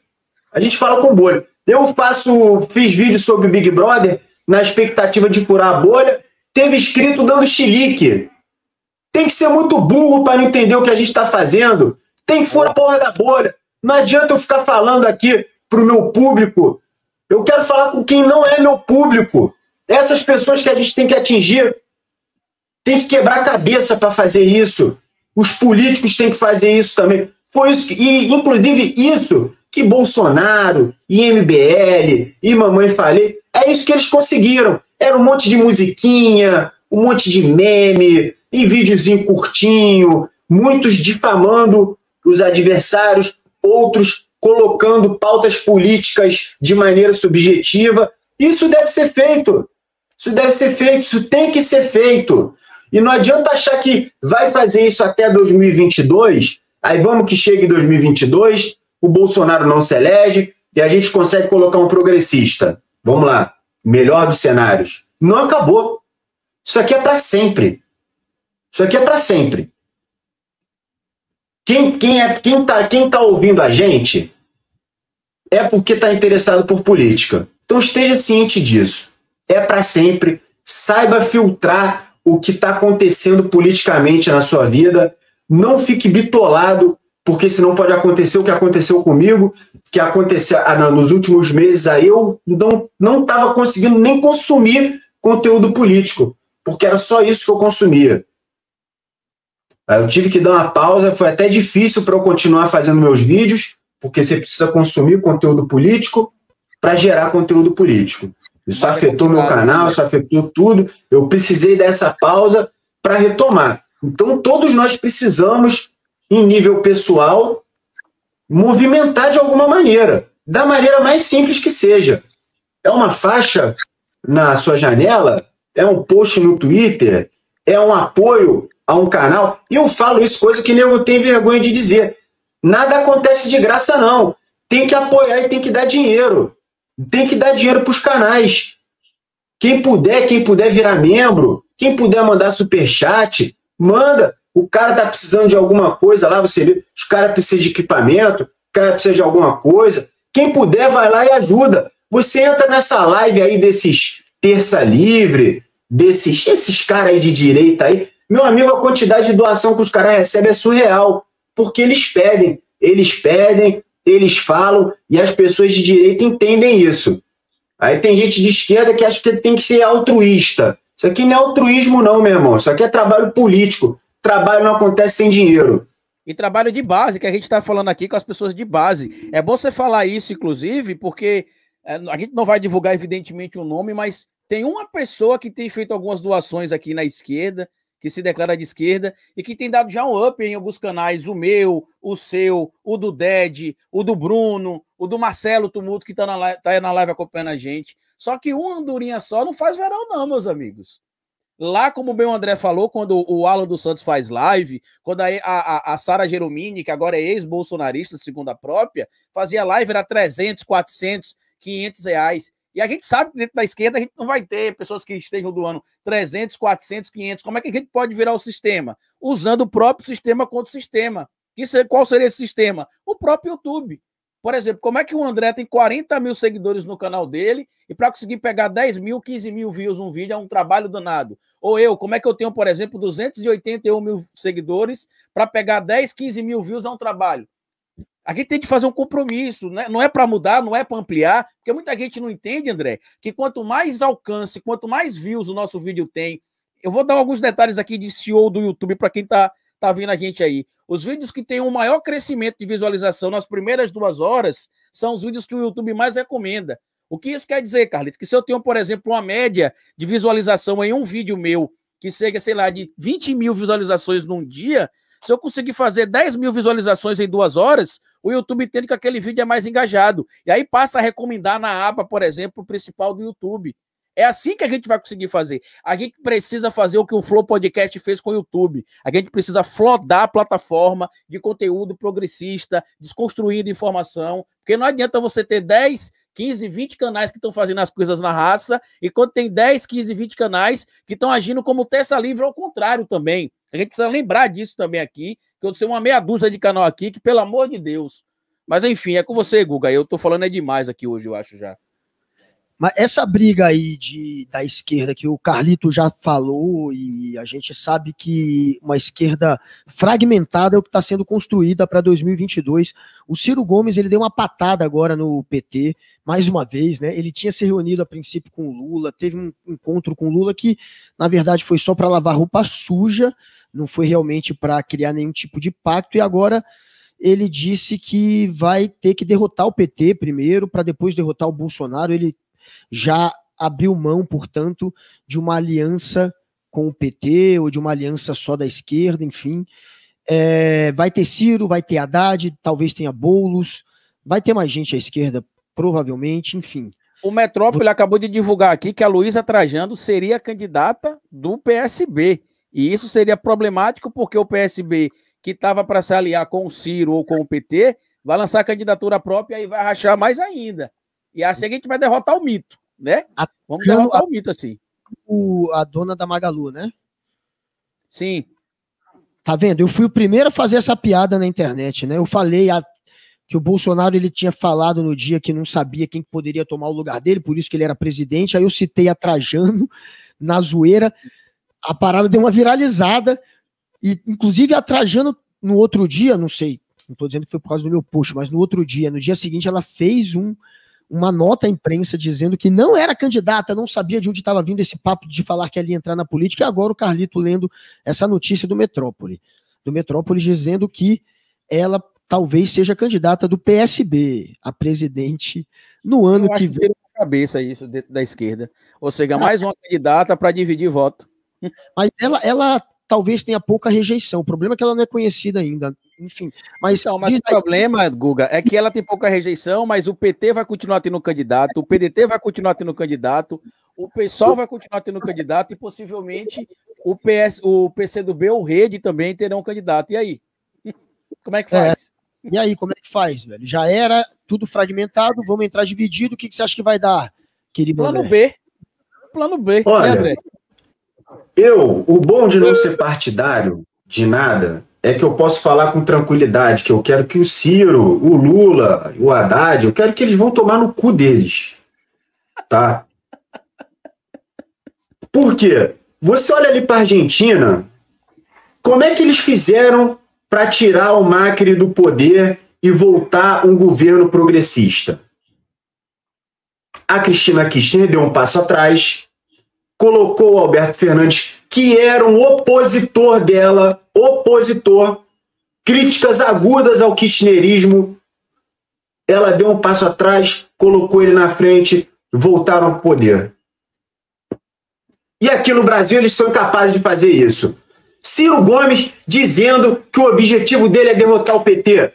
S2: A gente fala com bolha. Eu faço, fiz vídeo sobre o Big Brother na expectativa de furar a bolha. Teve escrito dando chilique. Tem que ser muito burro para não entender o que a gente está fazendo. Tem que furar a porra da bolha. Não adianta eu ficar falando aqui pro meu público. Eu quero falar com quem não é meu público. Essas pessoas que a gente tem que atingir. Tem que quebrar a cabeça para fazer isso. Os políticos têm que fazer isso também. Foi isso que, e inclusive isso que Bolsonaro e MBL e Mamãe Falei, é isso que eles conseguiram. Era um monte de musiquinha, um monte de meme, e videozinho curtinho, muitos difamando os adversários, outros colocando pautas políticas de maneira subjetiva. Isso deve ser feito. Isso deve ser feito, isso tem que ser feito. E não adianta achar que vai fazer isso até 2022, aí vamos que chegue em 2022, o Bolsonaro não se elege e a gente consegue colocar um progressista. Vamos lá, melhor dos cenários. Não acabou. Isso aqui é para sempre. Isso aqui é para sempre. Quem, quem, é, quem, tá, quem tá ouvindo a gente é porque está interessado por política. Então esteja ciente disso. É para sempre. Saiba filtrar o que está acontecendo politicamente na sua vida. Não fique bitolado, porque senão pode acontecer o que aconteceu comigo, que aconteceu ah, nos últimos meses aí eu não estava conseguindo nem consumir conteúdo político, porque era só isso que eu consumia. Eu tive que dar uma pausa, foi até difícil para eu continuar fazendo meus vídeos, porque você precisa consumir conteúdo político para gerar conteúdo político. Isso Mas afetou é meu canal, né? isso afetou tudo. Eu precisei dessa pausa para retomar. Então, todos nós precisamos, em nível pessoal, movimentar de alguma maneira, da maneira mais simples que seja. É uma faixa na sua janela, é um post no Twitter, é um apoio a um canal. E eu falo isso, coisa que nem eu tenho vergonha de dizer. Nada acontece de graça, não. Tem que apoiar e tem que dar dinheiro. Tem que dar dinheiro para os canais. Quem puder, quem puder virar membro, quem puder mandar super chat, manda. O cara tá precisando de alguma coisa lá, você vê, os caras precisam de equipamento, o cara precisa de alguma coisa. Quem puder, vai lá e ajuda. Você entra nessa live aí desses terça livre, desses esses caras aí de direita aí. Meu amigo, a quantidade de doação que os caras recebem é surreal, porque eles pedem, eles pedem, eles falam e as pessoas de direita entendem isso. Aí tem gente de esquerda que acha que tem que ser altruísta. Isso aqui não é altruísmo, não, meu irmão. Isso aqui é trabalho político. Trabalho não acontece sem dinheiro.
S1: E trabalho de base, que a gente está falando aqui com as pessoas de base. É bom você falar isso, inclusive, porque é, a gente não vai divulgar, evidentemente, o nome, mas tem uma pessoa que tem feito algumas doações aqui na esquerda, que se declara de esquerda e que tem dado já um up em alguns canais, o meu, o seu, o do Ded, o do Bruno, o do Marcelo Tumulto, que está na, tá na live acompanhando a gente. Só que uma andorinha só não faz verão, não, meus amigos. Lá, como bem o André falou, quando o Alan dos Santos faz live, quando a, a, a Sara Geromini, que agora é ex-bolsonarista, segundo a própria, fazia live, era 300, 400, 500 reais. E a gente sabe que dentro da esquerda a gente não vai ter pessoas que estejam doando 300, 400, 500. Como é que a gente pode virar o sistema? Usando o próprio sistema contra o sistema. qual seria esse sistema? O próprio YouTube. Por exemplo, como é que o André tem 40 mil seguidores no canal dele e para conseguir pegar 10 mil, 15 mil views um vídeo é um trabalho danado? Ou eu, como é que eu tenho, por exemplo, 281 mil seguidores para pegar 10, 15 mil views é um trabalho? A gente tem que fazer um compromisso, né? não é para mudar, não é para ampliar, porque muita gente não entende, André, que quanto mais alcance, quanto mais views o nosso vídeo tem, eu vou dar alguns detalhes aqui de CEO do YouTube para quem está tá vendo a gente aí. Os vídeos que têm o um maior crescimento de visualização nas primeiras duas horas são os vídeos que o YouTube mais recomenda. O que isso quer dizer, Carlito? Que se eu tenho, por exemplo, uma média de visualização em um vídeo meu, que seja, sei lá, de 20 mil visualizações num dia, se eu conseguir fazer 10 mil visualizações em duas horas, o YouTube entende que aquele vídeo é mais engajado. E aí passa a recomendar na aba, por exemplo, principal do YouTube. É assim que a gente vai conseguir fazer. A gente precisa fazer o que o Flow Podcast fez com o YouTube. A gente precisa flodar a plataforma de conteúdo progressista, desconstruindo informação. Porque não adianta você ter 10, 15, 20 canais que estão fazendo as coisas na raça, e quando tem 10, 15, 20 canais que estão agindo como terça livre ao contrário também. A gente precisa lembrar disso também aqui, que eu sei uma meia dúzia de canal aqui, que pelo amor de Deus. Mas enfim, é com você, Guga. Eu tô falando é demais aqui hoje, eu acho já.
S3: Mas essa briga aí de, da esquerda que o Carlito já falou, e a gente sabe que uma esquerda fragmentada é o que está sendo construída para 2022. O Ciro Gomes ele deu uma patada agora no PT, mais uma vez, né? Ele tinha se reunido a princípio com o Lula, teve um encontro com o Lula que, na verdade, foi só para lavar roupa suja, não foi realmente para criar nenhum tipo de pacto, e agora ele disse que vai ter que derrotar o PT primeiro, para depois derrotar o Bolsonaro. Ele já abriu mão, portanto, de uma aliança com o PT ou de uma aliança só da esquerda, enfim. É, vai ter Ciro, vai ter Haddad, talvez tenha Boulos, vai ter mais gente à esquerda, provavelmente, enfim.
S1: O Metrópole Vou... acabou de divulgar aqui que a Luísa Trajano seria candidata do PSB. E isso seria problemático porque o PSB, que estava para se aliar com o Ciro ou com o PT, vai lançar candidatura própria e vai rachar mais ainda. E assim a gente vai derrotar o mito, né? A, Vamos derrotar a, o mito assim.
S3: O, a dona da Magalu, né?
S1: Sim.
S3: Tá vendo? Eu fui o primeiro a fazer essa piada na internet, né? Eu falei a, que o Bolsonaro ele tinha falado no dia que não sabia quem poderia tomar o lugar dele, por isso que ele era presidente. Aí eu citei a Trajano na zoeira. A parada deu uma viralizada. E, inclusive, a Trajano, no outro dia, não sei, não estou dizendo que foi por causa do meu post, mas no outro dia, no dia seguinte, ela fez um, uma nota à imprensa dizendo que não era candidata, não sabia de onde estava vindo esse papo de falar que ela ia entrar na política, e agora o Carlito lendo essa notícia do Metrópole. Do Metrópole dizendo que ela talvez seja candidata do PSB a presidente no ano que vem.
S1: cabeça isso da esquerda. Ou seja, mais uma candidata para dividir voto.
S3: Mas ela, ela talvez tenha pouca rejeição. O problema é que ela não é conhecida ainda. Enfim. Mas,
S1: então, mas o problema, Guga, é que ela tem pouca rejeição, mas o PT vai continuar tendo candidato, o PDT vai continuar tendo candidato, o PSOL vai continuar tendo candidato e possivelmente o, PS, o PCdoB ou Rede também terão candidato. E aí? Como é que é. faz?
S3: É. E aí, como é que faz, velho? Já era tudo fragmentado, vamos entrar dividido. O que, que você acha que vai dar, querido
S1: Plano André? B. Plano B.
S2: Olha, André? Eu, o bom de não ser partidário de nada é que eu posso falar com tranquilidade que eu quero que o Ciro, o Lula, o Haddad, eu quero que eles vão tomar no cu deles. Tá? Por quê? Você olha ali para Argentina, como é que eles fizeram para tirar o Macri do poder e voltar um governo progressista? A Cristina Kirchner deu um passo atrás, colocou o Alberto Fernandes, que era um opositor dela, opositor, críticas agudas ao kirchnerismo. Ela deu um passo atrás, colocou ele na frente, voltaram ao poder. E aqui no Brasil eles são capazes de fazer isso. Ciro Gomes dizendo que o objetivo dele é derrotar o PT.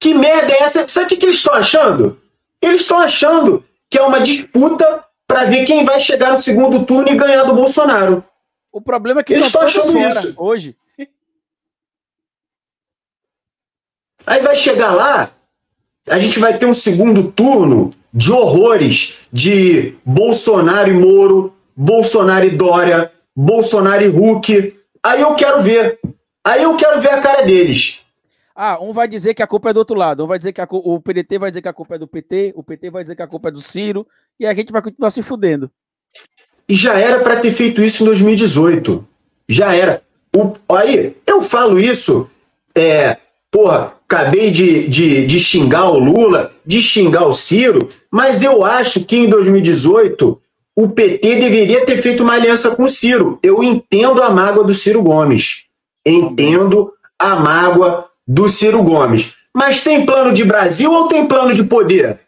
S2: Que merda é essa? Sabe o que eles estão achando? Eles estão achando que é uma disputa para ver quem vai chegar no segundo turno e ganhar do Bolsonaro.
S1: O problema é que eles estão achando isso hoje.
S2: Aí vai chegar lá, a gente vai ter um segundo turno de horrores de Bolsonaro e Moro, Bolsonaro e Dória, Bolsonaro e Huck. Aí eu quero ver. Aí eu quero ver a cara deles.
S1: Ah, um vai dizer que a culpa é do outro lado, um vai dizer que a, o PDT vai dizer que a culpa é do PT, o PT vai dizer que a culpa é do Ciro, e a gente vai continuar se fudendo.
S2: E já era para ter feito isso em 2018. Já era. O, aí, eu falo isso, é, porra, acabei de, de, de xingar o Lula, de xingar o Ciro, mas eu acho que em 2018 o PT deveria ter feito uma aliança com o Ciro. Eu entendo a mágoa do Ciro Gomes. Entendo a mágoa do Ciro Gomes. Mas tem plano de Brasil ou tem plano de poder?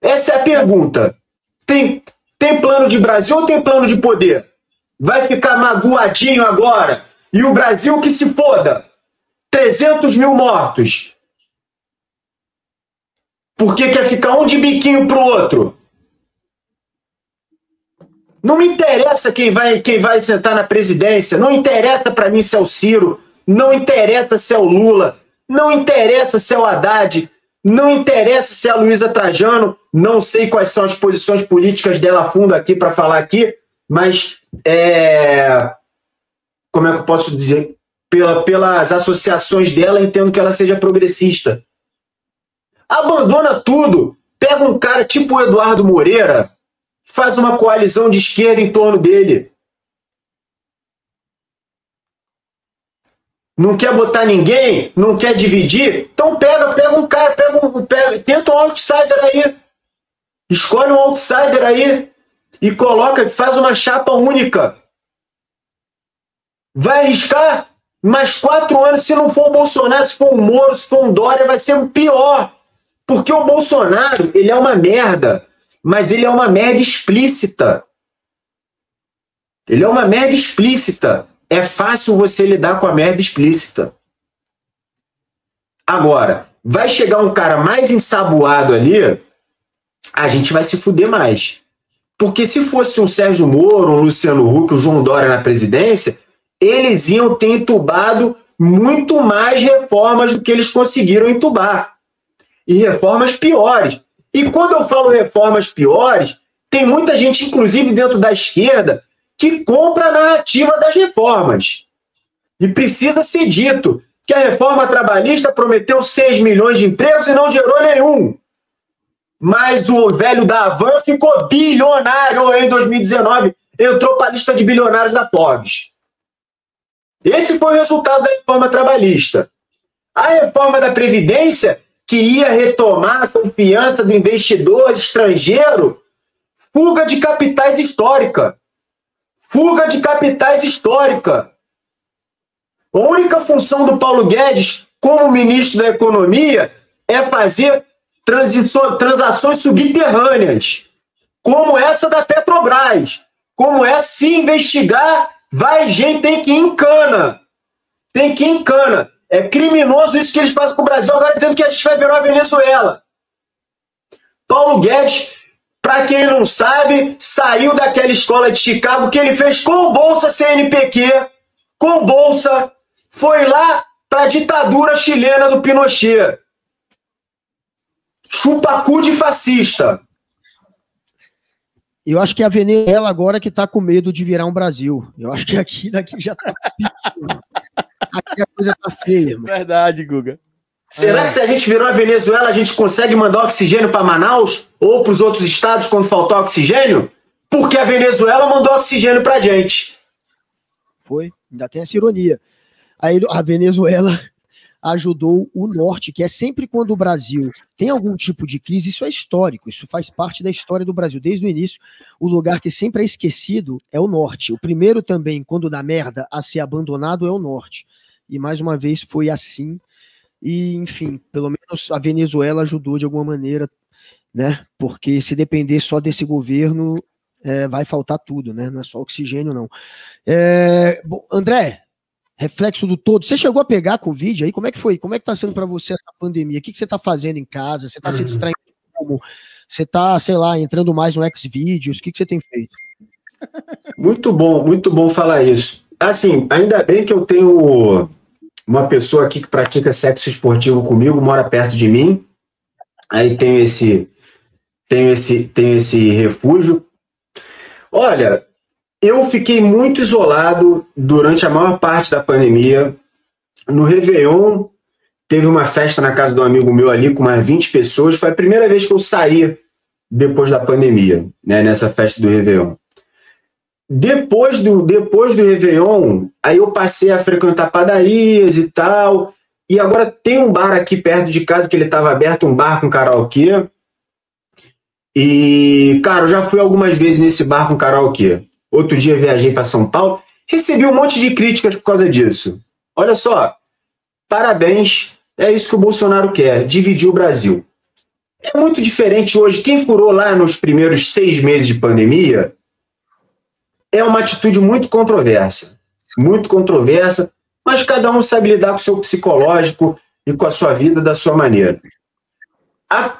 S2: Essa é a pergunta. Tem, tem plano de Brasil ou tem plano de poder? Vai ficar magoadinho agora e o Brasil que se foda. 300 mil mortos. Porque quer ficar um de biquinho pro outro. Não me interessa quem vai, quem vai sentar na presidência. Não interessa para mim se é o Ciro, não interessa se é o Lula, não interessa se é o Haddad. Não interessa se é a Luísa Trajano, não sei quais são as posições políticas dela fundo aqui para falar aqui, mas é, como é que eu posso dizer? Pela, pelas associações dela, entendo que ela seja progressista. Abandona tudo, pega um cara tipo o Eduardo Moreira, faz uma coalizão de esquerda em torno dele. Não quer botar ninguém, não quer dividir, então pega, pega um cara, pega um, pega, tenta um outsider aí. Escolhe um outsider aí e coloca, faz uma chapa única. Vai arriscar mais quatro anos, se não for o Bolsonaro, se for o Moro, se for o Dória, vai ser o pior. Porque o Bolsonaro, ele é uma merda, mas ele é uma merda explícita. Ele é uma merda explícita. É fácil você lidar com a merda explícita. Agora, vai chegar um cara mais ensaboado ali, a gente vai se fuder mais. Porque se fosse um Sérgio Moro, um Luciano Huck, o um João Dória na presidência, eles iam ter entubado muito mais reformas do que eles conseguiram entubar. E reformas piores. E quando eu falo reformas piores, tem muita gente, inclusive dentro da esquerda, que compra a narrativa das reformas. E precisa ser dito que a reforma trabalhista prometeu 6 milhões de empregos e não gerou nenhum. Mas o velho da Havan ficou bilionário em 2019, entrou para a lista de bilionários da Forbes. Esse foi o resultado da reforma trabalhista. A reforma da Previdência, que ia retomar a confiança do investidor estrangeiro, fuga de capitais histórica. Fuga de capitais histórica. A única função do Paulo Guedes, como ministro da Economia, é fazer transações subterrâneas, como essa da Petrobras, como é se investigar Vai gente, tem que ir em cana. Tem que ir em cana. É criminoso isso que eles fazem com o Brasil, agora dizendo que a gente vai virar a Venezuela. Paulo Guedes, para quem não sabe, saiu daquela escola de Chicago que ele fez com bolsa CNPq, com bolsa, foi lá para a ditadura chilena do Pinochet. Chupacu de fascista.
S3: Eu acho que a Venezuela agora que está com medo de virar um Brasil. Eu acho que aqui daqui já está. aqui a coisa tá feia,
S1: mano. Verdade, Guga.
S2: Será é. que se a gente virou a Venezuela, a gente consegue mandar oxigênio para Manaus ou para os outros estados quando faltar oxigênio? Porque a Venezuela mandou oxigênio para gente.
S3: Foi, ainda tem essa ironia. Aí a Venezuela ajudou o norte, que é sempre quando o Brasil tem algum tipo de crise, isso é histórico, isso faz parte da história do Brasil desde o início. O lugar que sempre é esquecido é o norte. O primeiro também, quando dá merda, a ser abandonado é o norte. E mais uma vez foi assim. E, enfim, pelo menos a Venezuela ajudou de alguma maneira, né? Porque se depender só desse governo, é, vai faltar tudo, né? Não é só oxigênio, não. É, bom, André, reflexo do todo. Você chegou a pegar Covid aí? Como é que foi? Como é que tá sendo para você essa pandemia? O que, que você tá fazendo em casa? Você tá se uhum. distraindo como? Você tá, sei lá, entrando mais no Xvideos? O que, que você tem feito?
S2: Muito bom, muito bom falar isso. Assim, ainda bem que eu tenho uma pessoa aqui que pratica sexo esportivo comigo, mora perto de mim. Aí tenho esse tenho esse tenho esse refúgio. Olha, eu fiquei muito isolado durante a maior parte da pandemia. No Réveillon, teve uma festa na casa de um amigo meu ali com umas 20 pessoas. Foi a primeira vez que eu saí depois da pandemia, né, nessa festa do Réveillon. Depois do, depois do Réveillon, aí eu passei a frequentar padarias e tal. E agora tem um bar aqui perto de casa que ele estava aberto, um bar com karaokê. E, cara, eu já fui algumas vezes nesse bar com karaokê. Outro dia viajei para São Paulo, recebi um monte de críticas por causa disso. Olha só, parabéns, é isso que o Bolsonaro quer, dividir o Brasil. É muito diferente hoje. Quem furou lá nos primeiros seis meses de pandemia é uma atitude muito controversa. Muito controversa, mas cada um sabe lidar com o seu psicológico e com a sua vida da sua maneira.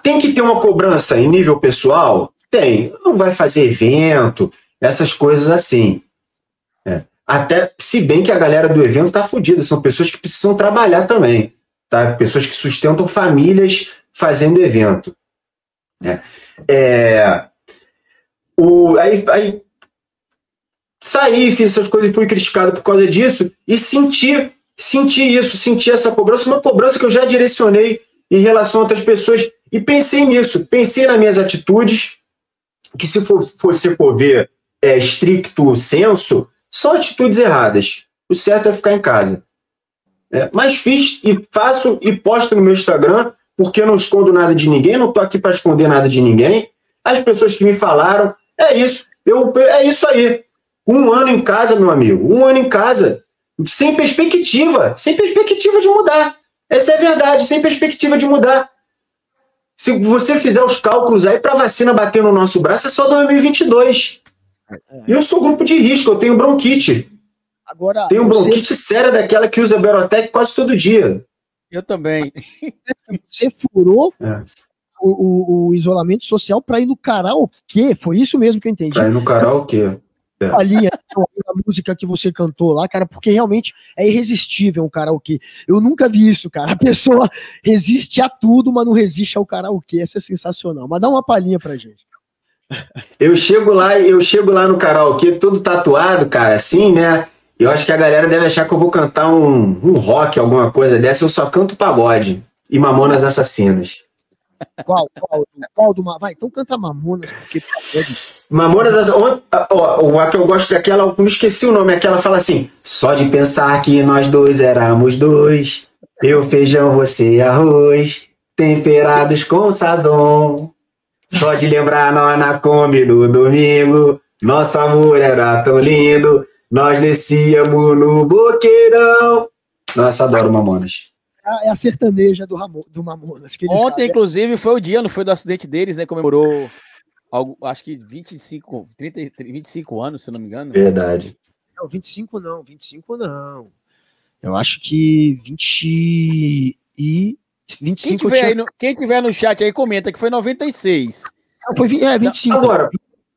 S2: Tem que ter uma cobrança em nível pessoal? Tem. Não vai fazer evento, essas coisas assim. É. Até, se bem que a galera do evento tá fodida, são pessoas que precisam trabalhar também, tá? Pessoas que sustentam famílias fazendo evento. Né? É, o, aí, aí saí, fiz essas coisas e fui criticado por causa disso e senti, senti isso, senti essa cobrança, uma cobrança que eu já direcionei em relação a outras pessoas e pensei nisso, pensei nas minhas atitudes, que se for, fosse for ver é, estricto senso, são atitudes erradas. O certo é ficar em casa. É, mas fiz e faço e posto no meu Instagram, porque eu não escondo nada de ninguém, não estou aqui para esconder nada de ninguém. As pessoas que me falaram, é isso, eu, é isso aí. Um ano em casa, meu amigo, um ano em casa, sem perspectiva, sem perspectiva de mudar. Essa é a verdade, sem perspectiva de mudar. Se você fizer os cálculos aí para vacina bater no nosso braço, é só 2022. É. Eu sou grupo de risco, eu tenho bronquite. Agora, tenho você... bronquite séria daquela que usa Berotec quase todo dia.
S1: Eu também.
S3: Você furou é. o, o, o, isolamento social para ir no karaokê? Foi isso mesmo que eu entendi.
S2: Para ir no karaokê.
S3: É. A linha, a música que você cantou lá, cara, porque realmente é irresistível um karaokê. Eu nunca vi isso, cara. A pessoa resiste a tudo, mas não resiste ao karaokê. Essa é sensacional. Mas dá uma palhinha pra gente.
S2: Eu chego lá, eu chego lá no karaokê todo tatuado, cara, assim, né? Eu acho que a galera deve achar que eu vou cantar um, um rock, alguma coisa dessa. Eu só canto pagode e Mamonas Assassinas.
S3: Qual? Qual? Qual do Vai, então canta Mamonas, porque
S2: Mamonas, ó, ó, a que eu gosto daquela, eu não esqueci o nome, aquela fala assim: só de pensar que nós dois éramos dois, eu feijão, você arroz, temperados com sazon. Só de lembrar nós na Kombi do domingo, nosso amor era tão lindo, nós descíamos no boqueirão. Nossa, adoro Mamonas
S3: é a sertaneja do, Ramo, do Mamonas.
S1: Ontem, sabe. inclusive, foi o dia, não foi do acidente deles, né? Comemorou, algo, acho que 25, 30, 25 anos, se não me engano.
S2: Verdade.
S3: Não, 25 não, 25 não. Eu acho que 20 e 25
S1: quem tiver, tinha... no, quem tiver no chat aí, comenta que foi 96.
S3: Não, foi é, 25.
S2: Agora,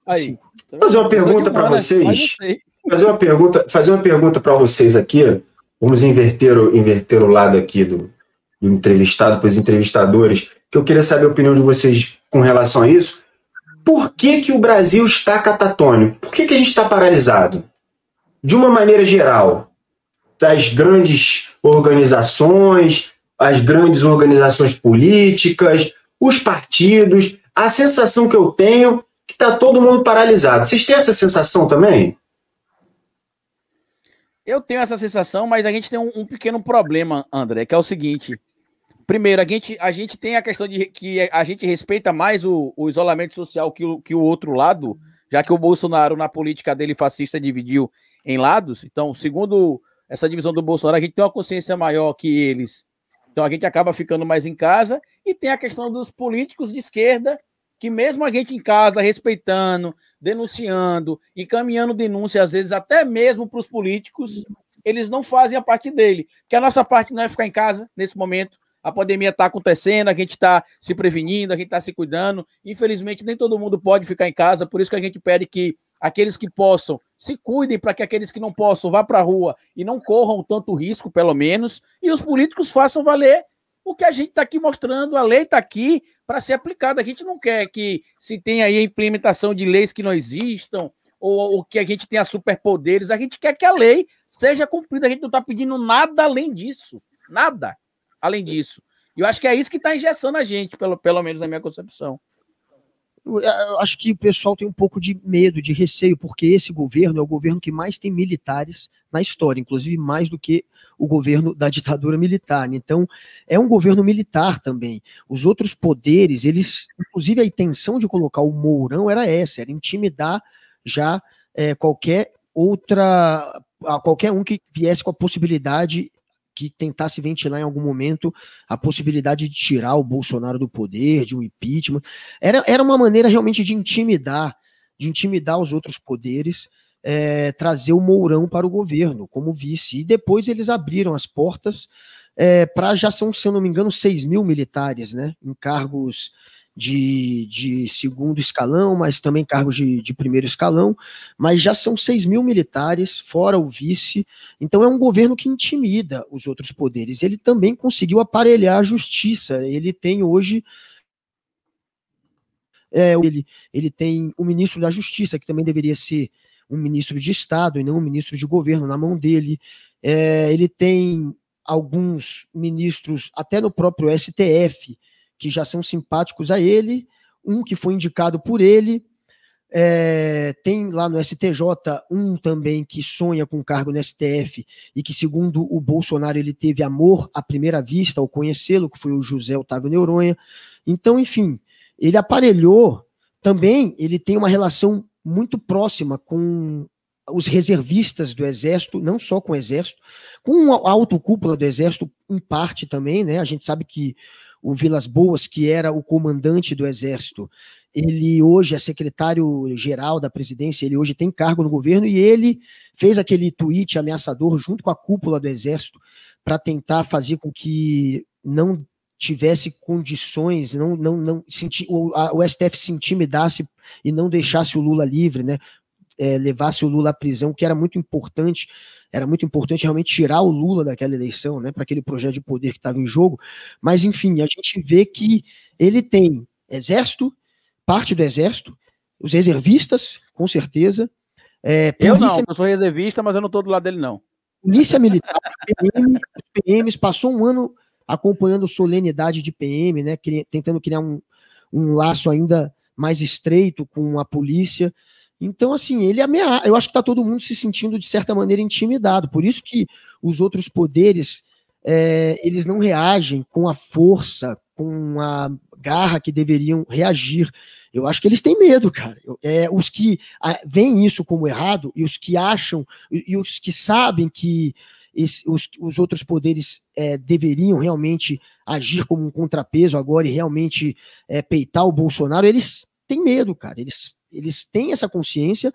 S2: aí. fazer uma pergunta para vocês. Fazer uma pergunta, fazer uma pergunta para vocês aqui. Vamos inverter o, inverter o lado aqui do, do entrevistado para os entrevistadores, que eu queria saber a opinião de vocês com relação a isso. Por que, que o Brasil está catatônico? Por que, que a gente está paralisado? De uma maneira geral, das grandes organizações, as grandes organizações políticas, os partidos, a sensação que eu tenho é que está todo mundo paralisado. Vocês têm essa sensação também?
S1: Eu tenho essa sensação, mas a gente tem um, um, pequeno problema, André, que é o seguinte. Primeiro, a gente, a gente tem a questão de que a gente respeita mais o, o isolamento social que o, que o outro lado, já que o Bolsonaro, na política dele fascista, dividiu em lados. Então, segundo essa divisão do Bolsonaro, a gente tem uma consciência maior que eles. Então, a gente acaba ficando mais em casa. E tem a questão dos políticos de esquerda que mesmo a gente em casa respeitando, denunciando, encaminhando denúncia, às vezes até mesmo para os políticos, eles não fazem a parte dele. Que a nossa parte não é ficar em casa nesse momento. A pandemia está acontecendo, a gente está se prevenindo, a gente está se cuidando. Infelizmente, nem todo mundo pode ficar em casa, por isso que a gente pede que aqueles que possam se cuidem para que aqueles que não possam vá para a rua e não corram tanto risco, pelo menos, e os políticos façam valer o que a gente está aqui mostrando, a lei está aqui para ser aplicada. A gente não quer que se tenha aí a implementação de leis que não existam, ou, ou que a gente tenha superpoderes. A gente quer que a lei seja cumprida. A gente não está pedindo nada além disso. Nada além disso. E eu acho que é isso que está engessando a gente, pelo, pelo menos na minha concepção.
S3: Eu acho que o pessoal tem um pouco de medo, de receio, porque esse governo é o governo que mais tem militares na história, inclusive mais do que o governo da ditadura militar. Então, é um governo militar também. Os outros poderes, eles, inclusive a intenção de colocar o Mourão era essa, era intimidar já é, qualquer outra, qualquer um que viesse com a possibilidade que tentasse ventilar em algum momento a possibilidade de tirar o Bolsonaro do poder, de um impeachment. Era, era uma maneira realmente de intimidar, de intimidar os outros poderes é, trazer o Mourão para o governo como vice. E depois eles abriram as portas é, para já são, se eu não me engano, 6 mil militares, né? Em cargos, de, de segundo escalão, mas também cargos de, de primeiro escalão, mas já são 6 mil militares, fora o vice, então é um governo que intimida os outros poderes. Ele também conseguiu aparelhar a justiça, ele tem hoje é, ele, ele tem o ministro da Justiça, que também deveria ser um ministro de Estado e não um ministro de governo na mão dele. É, ele tem alguns ministros, até no próprio STF, que já são simpáticos a ele, um que foi indicado por ele, é, tem lá no STJ um também que sonha com cargo no STF e que, segundo o Bolsonaro, ele teve amor à primeira vista ao conhecê-lo, que foi o José Otávio Neuronha. Então, enfim, ele aparelhou também, ele tem uma relação muito próxima com os reservistas do Exército, não só com o Exército, com a alto cúpula do Exército, em parte também, né? A gente sabe que o Vilas Boas, que era o comandante do Exército, ele hoje é secretário-geral da presidência, ele hoje tem cargo no governo e ele fez aquele tweet ameaçador junto com a cúpula do Exército para tentar fazer com que não tivesse condições, não, não, não senti, o, a, o STF se intimidasse e não deixasse o Lula livre, né? É, levasse o Lula à prisão, que era muito importante, era muito importante realmente tirar o Lula daquela eleição, né? Para aquele projeto de poder que estava em jogo. Mas enfim, a gente vê que ele tem exército, parte do exército, os reservistas, com certeza.
S1: É, eu não, eu sou reservista, mas eu não estou do lado dele, não.
S3: Polícia Militar, PM, os PMs, passou um ano acompanhando solenidade de PM, né, tentando criar um, um laço ainda mais estreito com a polícia. Então, assim, ele ameaça. Eu acho que está todo mundo se sentindo, de certa maneira, intimidado. Por isso que os outros poderes é, eles não reagem com a força, com a garra que deveriam reagir. Eu acho que eles têm medo, cara. É, os que veem isso como errado e os que acham, e os que sabem que esse, os, os, outros poderes é, deveriam realmente agir como um contrapeso agora e realmente é, peitar o Bolsonaro, eles têm medo, cara. Eles, eles têm essa consciência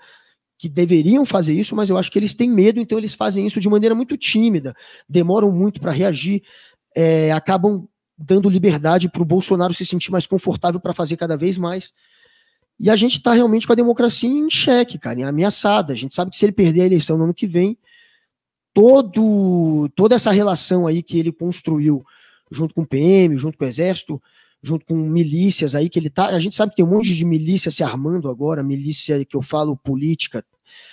S3: que deveriam fazer isso, mas eu acho que eles têm medo, então eles fazem isso de maneira muito tímida, demoram muito para reagir, é, acabam dando liberdade para o Bolsonaro se sentir mais confortável para fazer cada vez mais. E a gente está realmente com a democracia em xeque, cara, ameaçada. A gente sabe que se ele perder a eleição no ano que vem, todo, toda essa relação aí que ele construiu junto com o PM, junto com o Exército, junto com milícias aí que ele tá. A gente sabe que tem um monte de milícia se armando agora, milícia que eu falo política,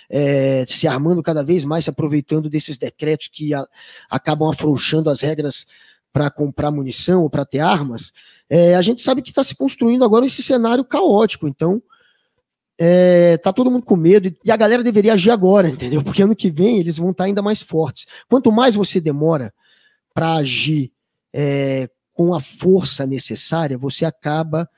S3: é, se armando cada vez mais, se aproveitando desses decretos que a, acabam afrouxando as regras para comprar munição ou para ter armas. É, a gente sabe que está se construindo agora esse cenário caótico. Então, é, tá todo mundo com medo e a galera deveria agir agora, entendeu? Porque ano que vem eles vão estar tá ainda mais fortes. Quanto mais você demora para agir é, com a força necessária, você acaba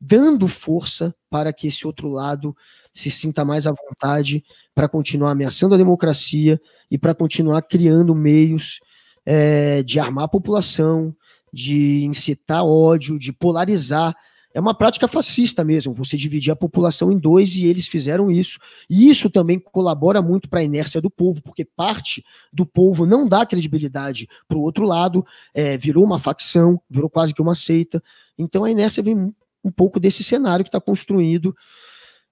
S3: dando força para que esse outro lado se sinta mais à vontade para continuar ameaçando a democracia e para continuar criando meios é, de armar a população, de incitar ódio, de polarizar é uma prática fascista mesmo, você dividir a população em dois e eles fizeram isso. E isso também colabora muito para a inércia do povo, porque parte do povo não dá credibilidade para o outro lado, é, virou uma facção, virou quase que uma seita. Então a inércia vem um pouco desse cenário que está construído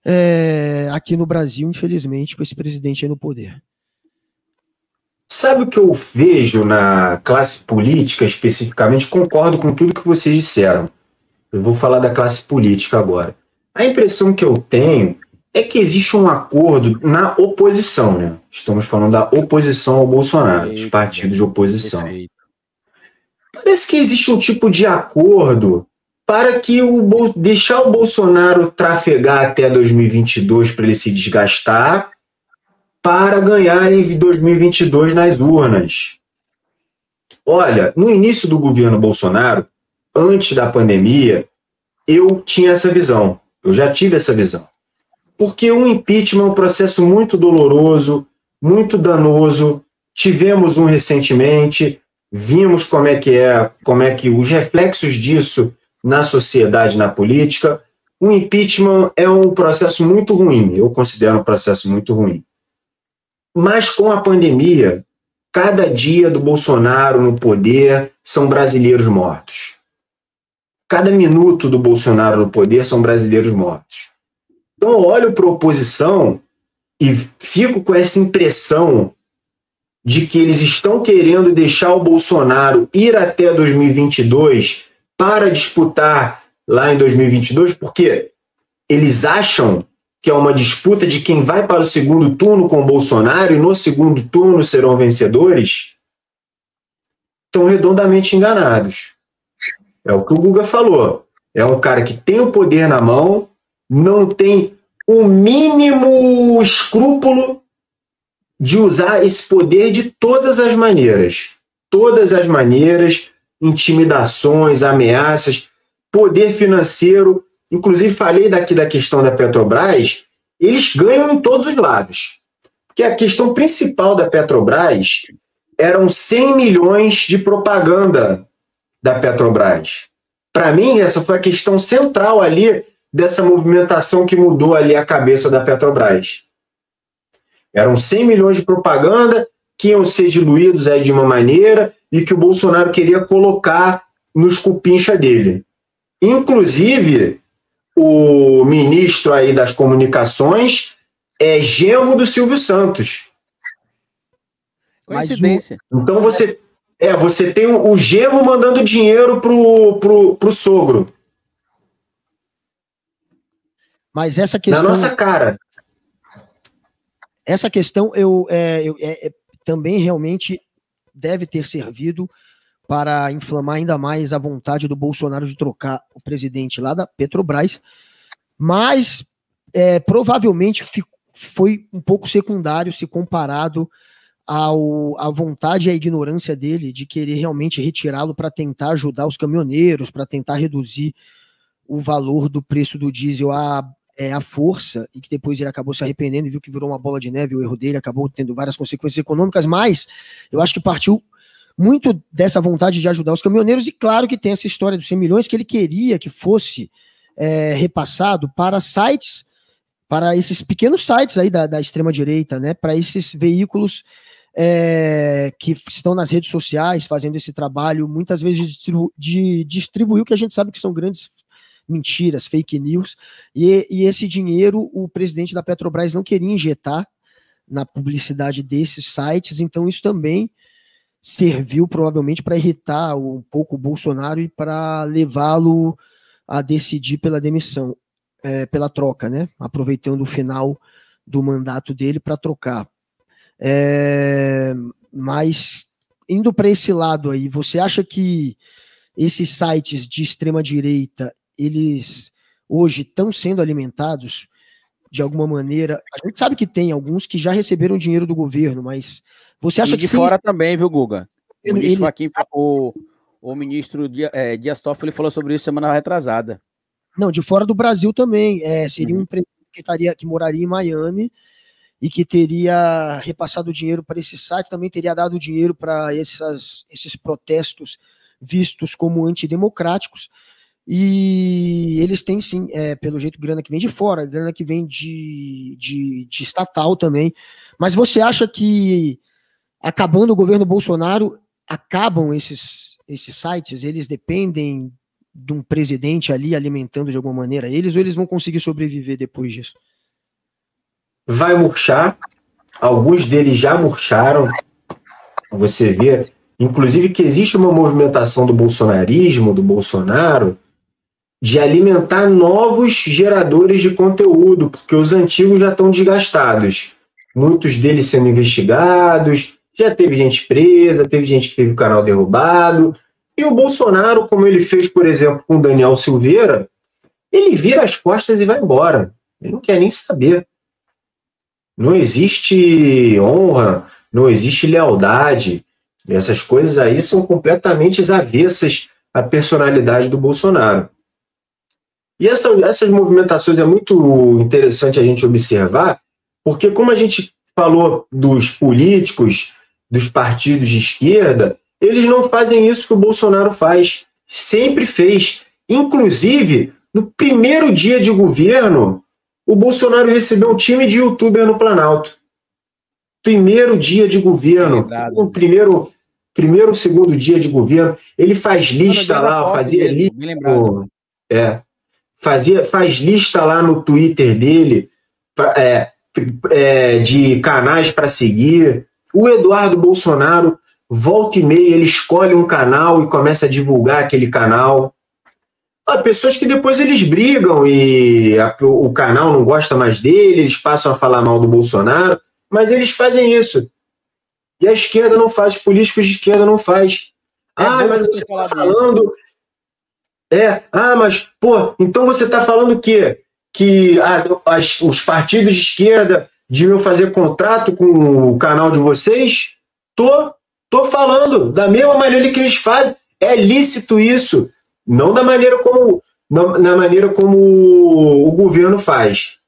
S3: é, aqui no Brasil, infelizmente, com esse presidente aí no poder.
S2: Sabe o que eu vejo na classe política especificamente? Concordo com tudo que vocês disseram. Eu vou falar da classe política agora. A impressão que eu tenho é que existe um acordo na oposição, né? Estamos falando da oposição ao Bolsonaro, dos partidos de oposição. Parece que existe um tipo de acordo para que o deixar o Bolsonaro trafegar até 2022 para ele se desgastar, para ganhar em 2022 nas urnas. Olha, no início do governo Bolsonaro, antes da pandemia, eu tinha essa visão. Eu já tive essa visão. Porque o impeachment é um processo muito doloroso, muito danoso. Tivemos um recentemente, vimos como é que é, como é que os reflexos disso na sociedade, na política. O impeachment é um processo muito ruim, eu considero um processo muito ruim. Mas com a pandemia, cada dia do Bolsonaro no poder são brasileiros mortos cada minuto do Bolsonaro no poder são brasileiros mortos. Então eu olho para a oposição e fico com essa impressão de que eles estão querendo deixar o Bolsonaro ir até 2022 para disputar lá em 2022, porque eles acham que é uma disputa de quem vai para o segundo turno com o Bolsonaro e no segundo turno serão vencedores, estão redondamente enganados. É o que o Guga falou. É um cara que tem o poder na mão, não tem o mínimo escrúpulo de usar esse poder de todas as maneiras. Todas as maneiras, intimidações, ameaças, poder financeiro. Inclusive, falei daqui da questão da Petrobras, eles ganham em todos os lados. Porque a questão principal da Petrobras eram 100 milhões de propaganda da Petrobras. Para mim, essa foi a questão central ali dessa movimentação que mudou ali a cabeça da Petrobras. Eram 100 milhões de propaganda que iam ser diluídos aí de uma maneira e que o Bolsonaro queria colocar nos cupincha dele. Inclusive, o ministro aí das comunicações é genro do Silvio Santos.
S1: Coincidência.
S2: Então você é, você tem o, o genro mandando dinheiro pro, pro, pro sogro.
S3: Mas essa questão.
S2: Na nossa cara.
S3: Essa questão eu, é, eu é, é, também realmente deve ter servido para inflamar ainda mais a vontade do Bolsonaro de trocar o presidente lá da Petrobras, mas é, provavelmente foi um pouco secundário se comparado ao, à vontade e à ignorância dele de querer realmente retirá-lo para tentar ajudar os caminhoneiros, para tentar reduzir o valor do preço do diesel a é, a força, e que depois ele acabou se arrependendo e viu que virou uma bola de neve, o erro dele acabou tendo várias consequências econômicas, mas eu acho que partiu muito dessa vontade de ajudar os caminhoneiros, e claro que tem essa história dos 100 milhões que ele queria que fosse é, repassado para sites, para esses pequenos sites aí da, da extrema-direita, né, para esses veículos é, que estão nas redes sociais fazendo esse trabalho, muitas vezes de, distribu de distribuir o que a gente sabe que são grandes mentiras, fake news, e, e esse dinheiro o presidente da Petrobras não queria injetar na publicidade desses sites, então isso também serviu provavelmente para irritar um pouco o Bolsonaro e para levá-lo a decidir pela demissão, é, pela troca, né? Aproveitando o final do mandato dele para trocar. É, mas indo para esse lado aí, você acha que esses sites de extrema direita eles hoje estão sendo alimentados de alguma maneira. A gente sabe que tem alguns que já receberam dinheiro do governo, mas você acha
S1: e de
S3: que
S1: fora também, viu, Guga? O ministro, ele... Joaquim, o, o ministro é, Dias Toffoli falou sobre isso semana retrasada.
S3: Não, de fora do Brasil também. É, seria uhum. um empresário que, estaria, que moraria em Miami e que teria repassado dinheiro para esse site, também teria dado dinheiro para esses protestos vistos como antidemocráticos. E eles têm sim, é, pelo jeito, grana que vem de fora, grana que vem de, de, de estatal também. Mas você acha que acabando o governo Bolsonaro, acabam esses, esses sites? Eles dependem de um presidente ali alimentando de alguma maneira eles, ou eles vão conseguir sobreviver depois disso?
S2: Vai murchar. Alguns deles já murcharam. Você vê, inclusive, que existe uma movimentação do bolsonarismo, do Bolsonaro, de alimentar novos geradores de conteúdo, porque os antigos já estão desgastados. Muitos deles sendo investigados, já teve gente presa, teve gente que teve o canal derrubado. E o Bolsonaro, como ele fez, por exemplo, com o Daniel Silveira, ele vira as costas e vai embora. Ele não quer nem saber. Não existe honra, não existe lealdade. Essas coisas aí são completamente avessas à personalidade do Bolsonaro. E essa, essas movimentações é muito interessante a gente observar, porque como a gente falou dos políticos, dos partidos de esquerda, eles não fazem isso que o Bolsonaro faz. Sempre fez. Inclusive, no primeiro dia de governo, o Bolsonaro recebeu um time de youtuber no Planalto. Primeiro dia de governo, o primeiro primeiro segundo dia de governo, ele faz lista lá, fazia lista. É, fazia, faz lista lá no Twitter dele é, é, de canais para seguir. O Eduardo Bolsonaro, volta e meia, ele escolhe um canal e começa a divulgar aquele canal. Há pessoas que depois eles brigam e a, o canal não gosta mais dele, eles passam a falar mal do Bolsonaro, mas eles fazem isso. E a esquerda não faz, os políticos de esquerda não faz. É ah, mas você está falando. É, ah, mas, pô, então você está falando o quê? Que ah, as, os partidos de esquerda deviam fazer contrato com o canal de vocês? Tô, tô falando, da mesma maneira que eles fazem. É lícito isso. Não da maneira como, na, na maneira como o governo faz.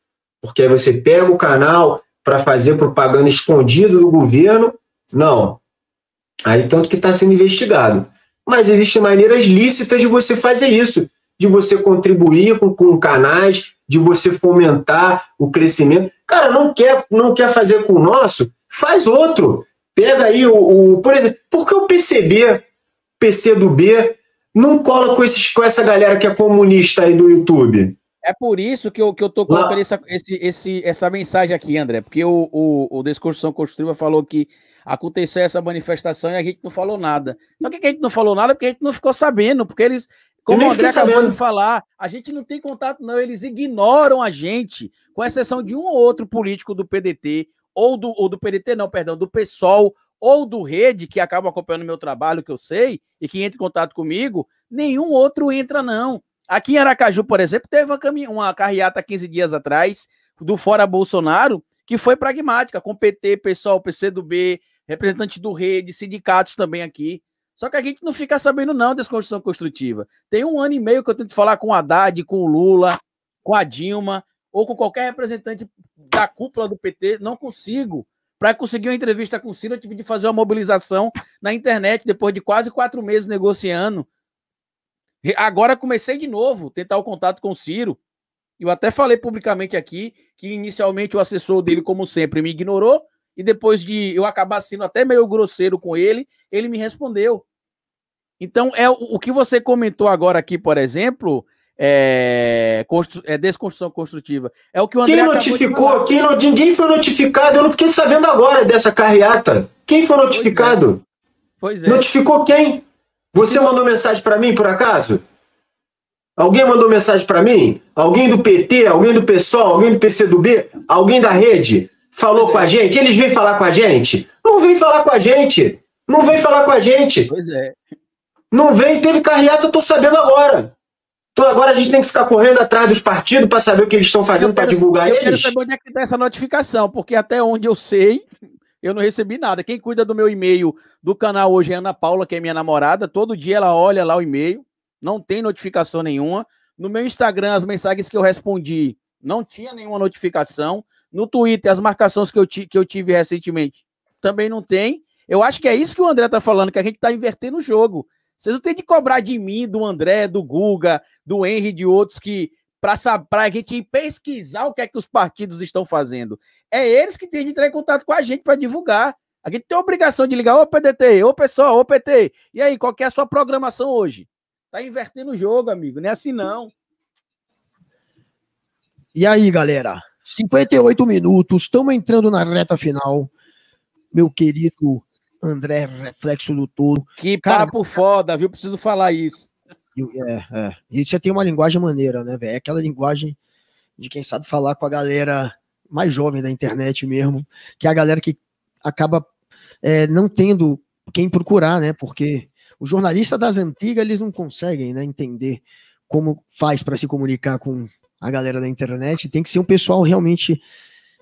S2: Porque aí você pega o canal para fazer propaganda escondido do governo não. Aí tanto que está sendo investigado. Mas existem maneiras lícitas de você fazer isso, de você contribuir com, com canais, de você fomentar o crescimento. Cara, não quer, não quer fazer com o nosso? Faz outro. Pega aí o, o por exemplo, por que o PCB, PC do B, não cola com, esses, com essa galera que é comunista aí do YouTube?
S1: É por isso que eu, que eu tô colocando essa, esse, esse, essa mensagem aqui, André, porque o, o, o Discussão Construtiva falou que aconteceu essa manifestação e a gente não falou nada. Só que a gente não falou nada porque a gente não ficou sabendo, porque eles, como o André acabou sabendo. de falar, a gente não tem contato, não. Eles ignoram a gente, com exceção de um ou outro político do PDT, ou do, ou do PDT, não, perdão, do PSOL, ou do Rede, que acaba acompanhando o meu trabalho, que eu sei, e que entra em contato comigo, nenhum outro entra, não. Aqui em Aracaju, por exemplo, teve uma, uma carreata 15 dias atrás, do Fora Bolsonaro, que foi pragmática, com PT, PSOL, PCdoB, representante do rede, sindicatos também aqui. Só que a gente não fica sabendo, não, dessa construção construtiva. Tem um ano e meio que eu tento falar com o Haddad, com o Lula, com a Dilma, ou com qualquer representante da cúpula do PT, não consigo. Para conseguir uma entrevista com o Ciro, eu tive de fazer uma mobilização na internet depois de quase quatro meses negociando. Agora comecei de novo, tentar o contato com o Ciro. Eu até falei publicamente aqui que inicialmente o assessor dele, como sempre, me ignorou, e depois de eu acabar sendo até meio grosseiro com ele, ele me respondeu. Então, é o, o que você comentou agora aqui, por exemplo, é, constru, é desconstrução construtiva. É o que o André
S2: Quem notificou? Quem não, ninguém foi notificado. Eu não fiquei sabendo agora dessa carreata. Quem foi notificado? Pois é. Pois é. Notificou quem? Você mandou mensagem para mim, por acaso? Alguém mandou mensagem para mim? Alguém do PT? Alguém do PSOL? Alguém do PCdoB? Alguém da rede? falou com a gente? Eles vêm falar com a gente? Não vem falar com a gente. Não vem falar com a gente.
S1: Pois é.
S2: Não vem, teve carreata, eu tô sabendo agora. Então agora a gente tem que ficar correndo atrás dos partidos para saber o que eles estão fazendo para divulgar eu eles. Eu quero
S1: saber onde é que tá essa notificação, porque até onde eu sei, eu não recebi nada. Quem cuida do meu e-mail do canal hoje é Ana Paula, que é minha namorada. Todo dia ela olha lá o e-mail, não tem notificação nenhuma. No meu Instagram, as mensagens que eu respondi não tinha nenhuma notificação. No Twitter, as marcações que eu, que eu tive recentemente também não tem. Eu acho que é isso que o André tá falando, que a gente tá invertendo o jogo. Vocês não têm de cobrar de mim, do André, do Guga, do Henry, de outros que para a gente pesquisar o que é que os partidos estão fazendo. É eles que têm de entrar em contato com a gente para divulgar. A gente tem a obrigação de ligar, ô PDT, ô pessoal, ô PT. E aí, qual que é a sua programação hoje? Tá invertendo o jogo, amigo. Não é assim, não.
S3: E aí, galera? 58 minutos, estamos entrando na reta final. Meu querido André Reflexo do Todo.
S1: Que Cara, papo foda, viu? Preciso falar isso.
S3: É, é. E você tem uma linguagem maneira, né, velho? É aquela linguagem de quem sabe falar com a galera mais jovem da internet mesmo, que é a galera que acaba é, não tendo quem procurar, né? Porque os jornalistas das antigas, eles não conseguem né, entender como faz para se comunicar com a galera da internet, tem que ser um pessoal realmente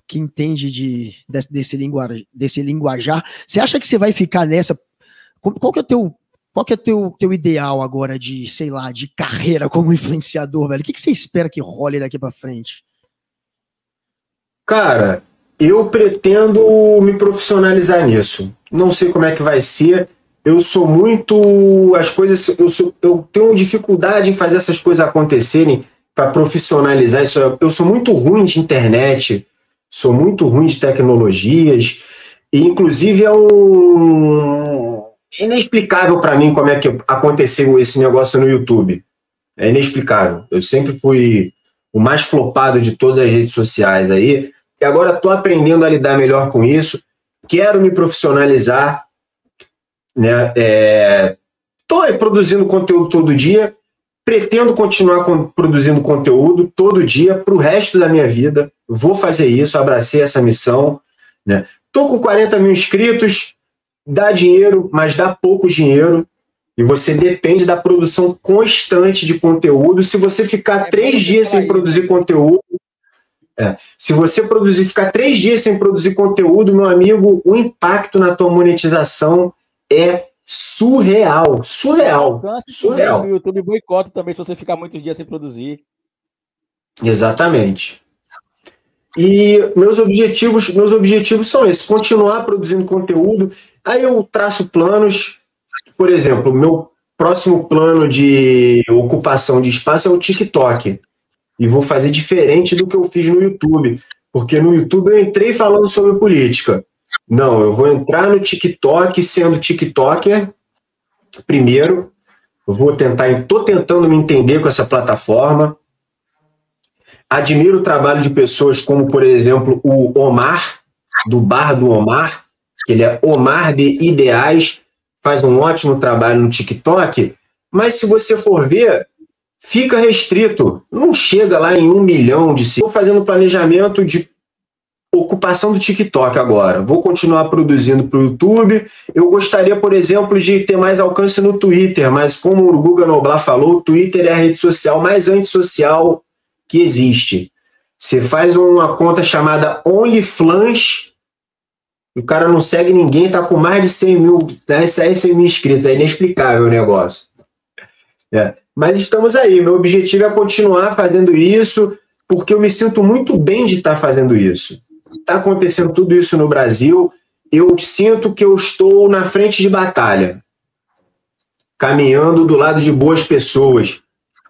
S3: que entende de, desse, desse, linguajar, desse linguajar. Você acha que você vai ficar nessa? Qual que é o teu, qual que é teu, teu ideal agora de, sei lá, de carreira como influenciador, velho? O que, que você espera que role daqui para frente?
S2: Cara, eu pretendo me profissionalizar nisso. Não sei como é que vai ser. Eu sou muito. As coisas. Eu, sou, eu tenho dificuldade em fazer essas coisas acontecerem para profissionalizar isso. Eu sou muito ruim de internet, sou muito ruim de tecnologias, e inclusive é um. inexplicável para mim como é que aconteceu esse negócio no YouTube. É inexplicável. Eu sempre fui o mais flopado de todas as redes sociais aí. E agora estou aprendendo a lidar melhor com isso. Quero me profissionalizar. Né? Estou é, produzindo conteúdo todo dia. Pretendo continuar produzindo conteúdo todo dia para o resto da minha vida. Vou fazer isso, abracei essa missão. Né? Tô com 40 mil inscritos, dá dinheiro, mas dá pouco dinheiro. E você depende da produção constante de conteúdo. Se você ficar é três dias sem produzir conteúdo, é, se você produzir, ficar três dias sem produzir conteúdo, meu amigo, o impacto na tua monetização é surreal. Surreal. surreal.
S1: O YouTube boicota também se você ficar muitos dias sem produzir.
S2: Exatamente. E meus objetivos, meus objetivos são esses: continuar produzindo conteúdo. Aí eu traço planos. Por exemplo, meu próximo plano de ocupação de espaço é o TikTok. E vou fazer diferente do que eu fiz no YouTube. Porque no YouTube eu entrei falando sobre política. Não, eu vou entrar no TikTok sendo TikToker primeiro. Vou tentar, estou tentando me entender com essa plataforma. Admiro o trabalho de pessoas como, por exemplo, o Omar, do Bar do Omar, ele é Omar de Ideais, faz um ótimo trabalho no TikTok, mas se você for ver, fica restrito, não chega lá em um milhão de. Estou fazendo planejamento de ocupação do TikTok agora. Vou continuar produzindo para o YouTube. Eu gostaria, por exemplo, de ter mais alcance no Twitter, mas como o Guga Noblar falou, o Twitter é a rede social mais antissocial que existe. Você faz uma conta chamada OnlyFlans, o cara não segue ninguém, tá com mais de 100 mil, 100 mil inscritos, é inexplicável o negócio. É. Mas estamos aí, meu objetivo é continuar fazendo isso, porque eu me sinto muito bem de estar fazendo isso. Está acontecendo tudo isso no Brasil, eu sinto que eu estou na frente de batalha, caminhando do lado de boas pessoas,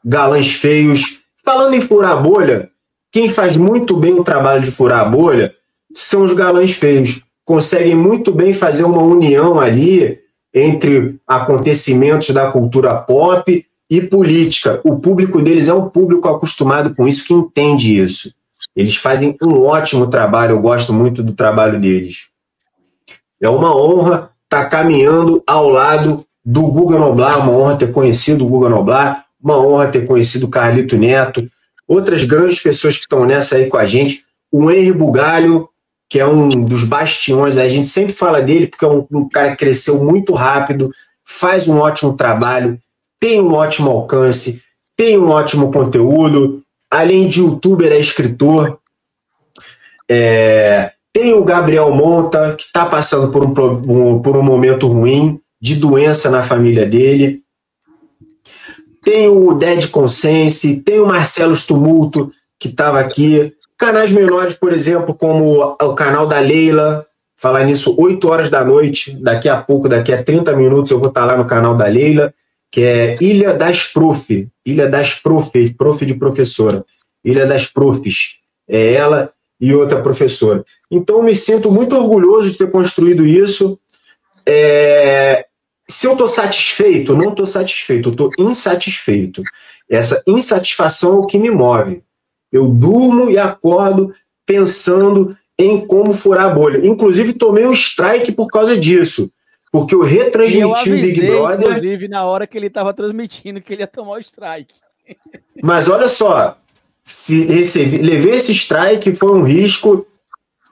S2: galãs feios, Falando em furar bolha, quem faz muito bem o trabalho de furar bolha são os galãs feios. Conseguem muito bem fazer uma união ali entre acontecimentos da cultura pop e política. O público deles é um público acostumado com isso, que entende isso. Eles fazem um ótimo trabalho, eu gosto muito do trabalho deles. É uma honra estar tá caminhando ao lado do Guga Noblar, uma honra ter conhecido o Guga Noblar, uma honra ter conhecido o Carlito Neto, outras grandes pessoas que estão nessa aí com a gente. O Henry Bugalho, que é um dos bastiões, a gente sempre fala dele porque é um, um cara que cresceu muito rápido, faz um ótimo trabalho, tem um ótimo alcance, tem um ótimo conteúdo, além de youtuber, é escritor. É, tem o Gabriel Monta, que está passando por um, por um momento ruim, de doença na família dele. Tem o Dead Consense, tem o Marcelo Tumulto, que estava aqui, canais menores, por exemplo, como o canal da Leila, falar nisso 8 horas da noite, daqui a pouco, daqui a 30 minutos eu vou estar lá no canal da Leila, que é Ilha das Prof, Ilha das Prof, prof de professora, Ilha das Profs, é ela e outra professora. Então, me sinto muito orgulhoso de ter construído isso. É, se eu estou satisfeito, não estou satisfeito, estou insatisfeito. Essa insatisfação é o que me move. Eu durmo e acordo pensando em como furar a bolha. Inclusive, tomei um strike por causa disso. Porque eu retransmiti eu avisei, o Big Brother.
S1: Inclusive, na hora que ele estava transmitindo, que ele ia tomar o strike.
S2: Mas olha só, recebi, levei esse strike, foi um risco.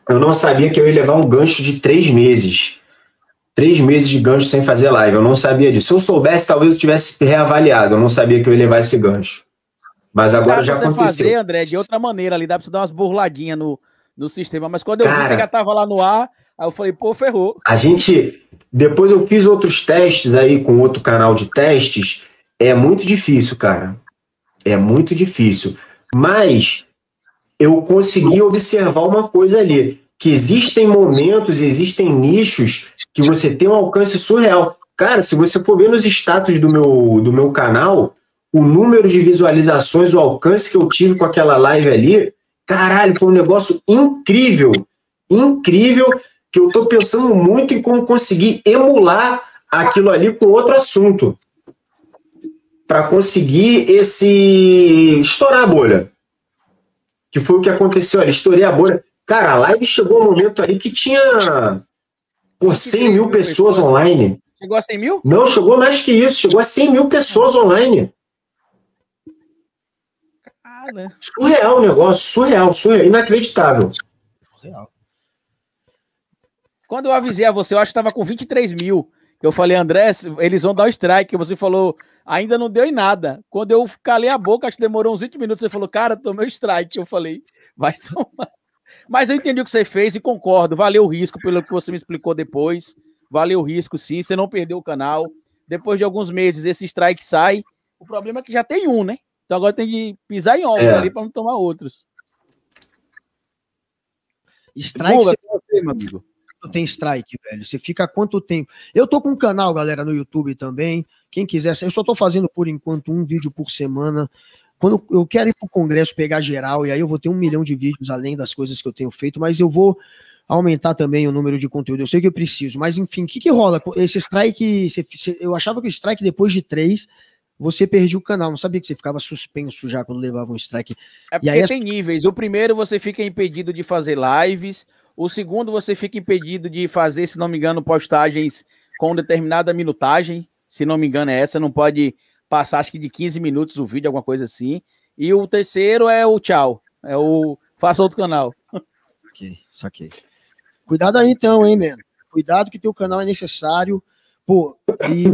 S2: Eu não sabia que eu ia levar um gancho de três meses três meses de gancho sem fazer live. Eu não sabia disso. Se eu soubesse, talvez eu tivesse reavaliado. Eu não sabia que eu ia levar esse gancho. Mas agora já aconteceu. fazer,
S1: André, de outra maneira ali. Dá pra você dar umas burladinhas no, no sistema. Mas quando eu Cara, vi você já tava lá no ar, aí eu falei, pô, ferrou.
S2: A gente. Depois eu fiz outros testes aí com outro canal de testes. É muito difícil, cara. É muito difícil. Mas eu consegui observar uma coisa ali que existem momentos, existem nichos que você tem um alcance surreal. Cara, se você for ver nos status do meu, do meu canal, o número de visualizações, o alcance que eu tive com aquela live ali, caralho, foi um negócio incrível. Incrível, que eu tô pensando muito em como conseguir emular aquilo ali com outro assunto para conseguir esse estourar a bolha. Que foi o que aconteceu ali, estourei a bolha. Cara, a live chegou um momento ali que tinha por 100 mil pessoas online.
S1: Chegou a 100 mil?
S2: Não, chegou mais que isso, chegou a 100 mil pessoas online. Cara. Surreal o negócio, surreal, surreal, inacreditável. Surreal.
S1: Quando eu avisei a você, eu acho que estava com 23 mil. Eu falei, André, eles vão dar o strike. Você falou, ainda não deu em nada. Quando eu calei a boca, acho que demorou uns 20 minutos. Você falou, cara, tomei o strike. Eu falei, vai tomar. Mas eu entendi o que você fez e concordo. Valeu o risco pelo que você me explicou depois. Valeu o risco, sim. Você não perdeu o canal. Depois de alguns meses, esse strike sai. O problema é que já tem um, né? Então agora tem que pisar em ovos é. ali para não tomar outros.
S3: Strike, Buga, você, meu amigo tem strike, velho? Você fica quanto tempo? Eu tô com um canal, galera, no YouTube também. Quem quiser, eu só tô fazendo por enquanto um vídeo por semana. Quando eu quero ir pro congresso pegar geral, e aí eu vou ter um milhão de vídeos além das coisas que eu tenho feito, mas eu vou aumentar também o número de conteúdo. Eu sei que eu preciso, mas enfim, o que, que rola? Esse strike, eu achava que o strike depois de três você perdia o canal. Não sabia que você ficava suspenso já quando levava um strike.
S1: É porque aí, tem níveis. O primeiro você fica impedido de fazer lives. O segundo, você fica impedido de fazer, se não me engano, postagens com determinada minutagem. Se não me engano, é essa. Não pode passar, acho que de 15 minutos do vídeo, alguma coisa assim. E o terceiro é o tchau. É o faça outro canal.
S3: Ok, saquei. Cuidado aí então, hein, mano. Cuidado que teu canal é necessário. Pô, e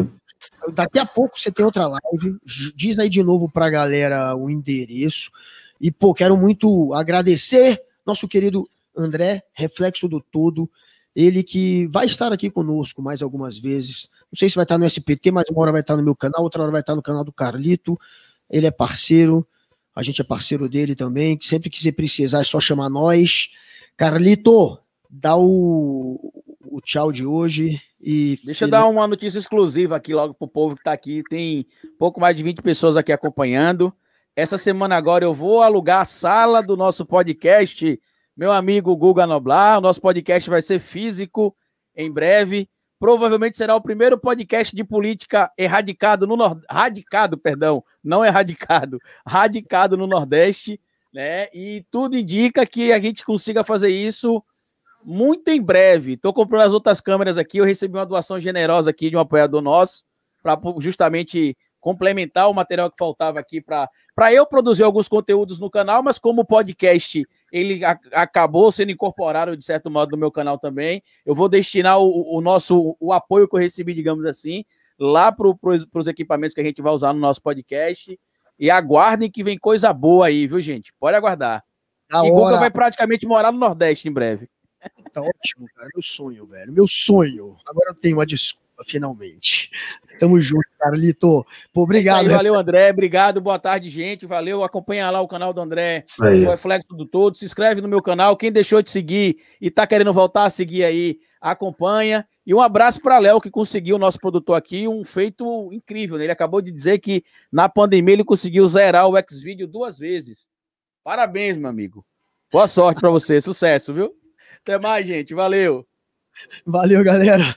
S3: daqui a pouco você tem outra live. Diz aí de novo pra galera o endereço. E, pô, quero muito agradecer nosso querido André, reflexo do todo, ele que vai estar aqui conosco mais algumas vezes. Não sei se vai estar no SPT, mas uma hora vai estar no meu canal, outra hora vai estar no canal do Carlito. Ele é parceiro, a gente é parceiro dele também. Sempre que você precisar, é só chamar nós. Carlito, dá o, o tchau de hoje. E
S1: Deixa eu dar uma notícia exclusiva aqui logo pro povo que tá aqui. Tem pouco mais de 20 pessoas aqui acompanhando. Essa semana agora eu vou alugar a sala do nosso podcast meu amigo Guga Noblar. O nosso podcast vai ser físico em breve. Provavelmente será o primeiro podcast de política erradicado no Nord... radicado, perdão, não erradicado, radicado no Nordeste, né? E tudo indica que a gente consiga fazer isso muito em breve. Estou comprando as outras câmeras aqui. Eu recebi uma doação generosa aqui de um apoiador nosso para justamente complementar o material que faltava aqui para eu produzir alguns conteúdos no canal, mas como o podcast ele a, acabou sendo incorporado de certo modo no meu canal também, eu vou destinar o, o nosso o apoio que eu recebi, digamos assim, lá para pro, os equipamentos que a gente vai usar no nosso podcast. E aguardem que vem coisa boa aí, viu, gente? Pode aguardar. E hora... Guga vai praticamente morar no Nordeste em breve.
S3: Tá ótimo, cara. Meu sonho, velho. Meu sonho. Agora eu tenho uma desculpa finalmente. Tamo junto, Carlito. Pô, obrigado.
S1: Aí, valeu, André. Obrigado. Boa tarde, gente. Valeu. Acompanha lá o canal do André, o Reflexo do Todo. Se inscreve no meu canal. Quem deixou de seguir e tá querendo voltar a seguir aí, acompanha. E um abraço para Léo, que conseguiu, o nosso produtor aqui, um feito incrível. Né? Ele acabou de dizer que na pandemia ele conseguiu zerar o X-Video duas vezes. Parabéns, meu amigo. Boa sorte para você. Sucesso, viu? Até mais, gente. Valeu.
S3: Valeu, galera.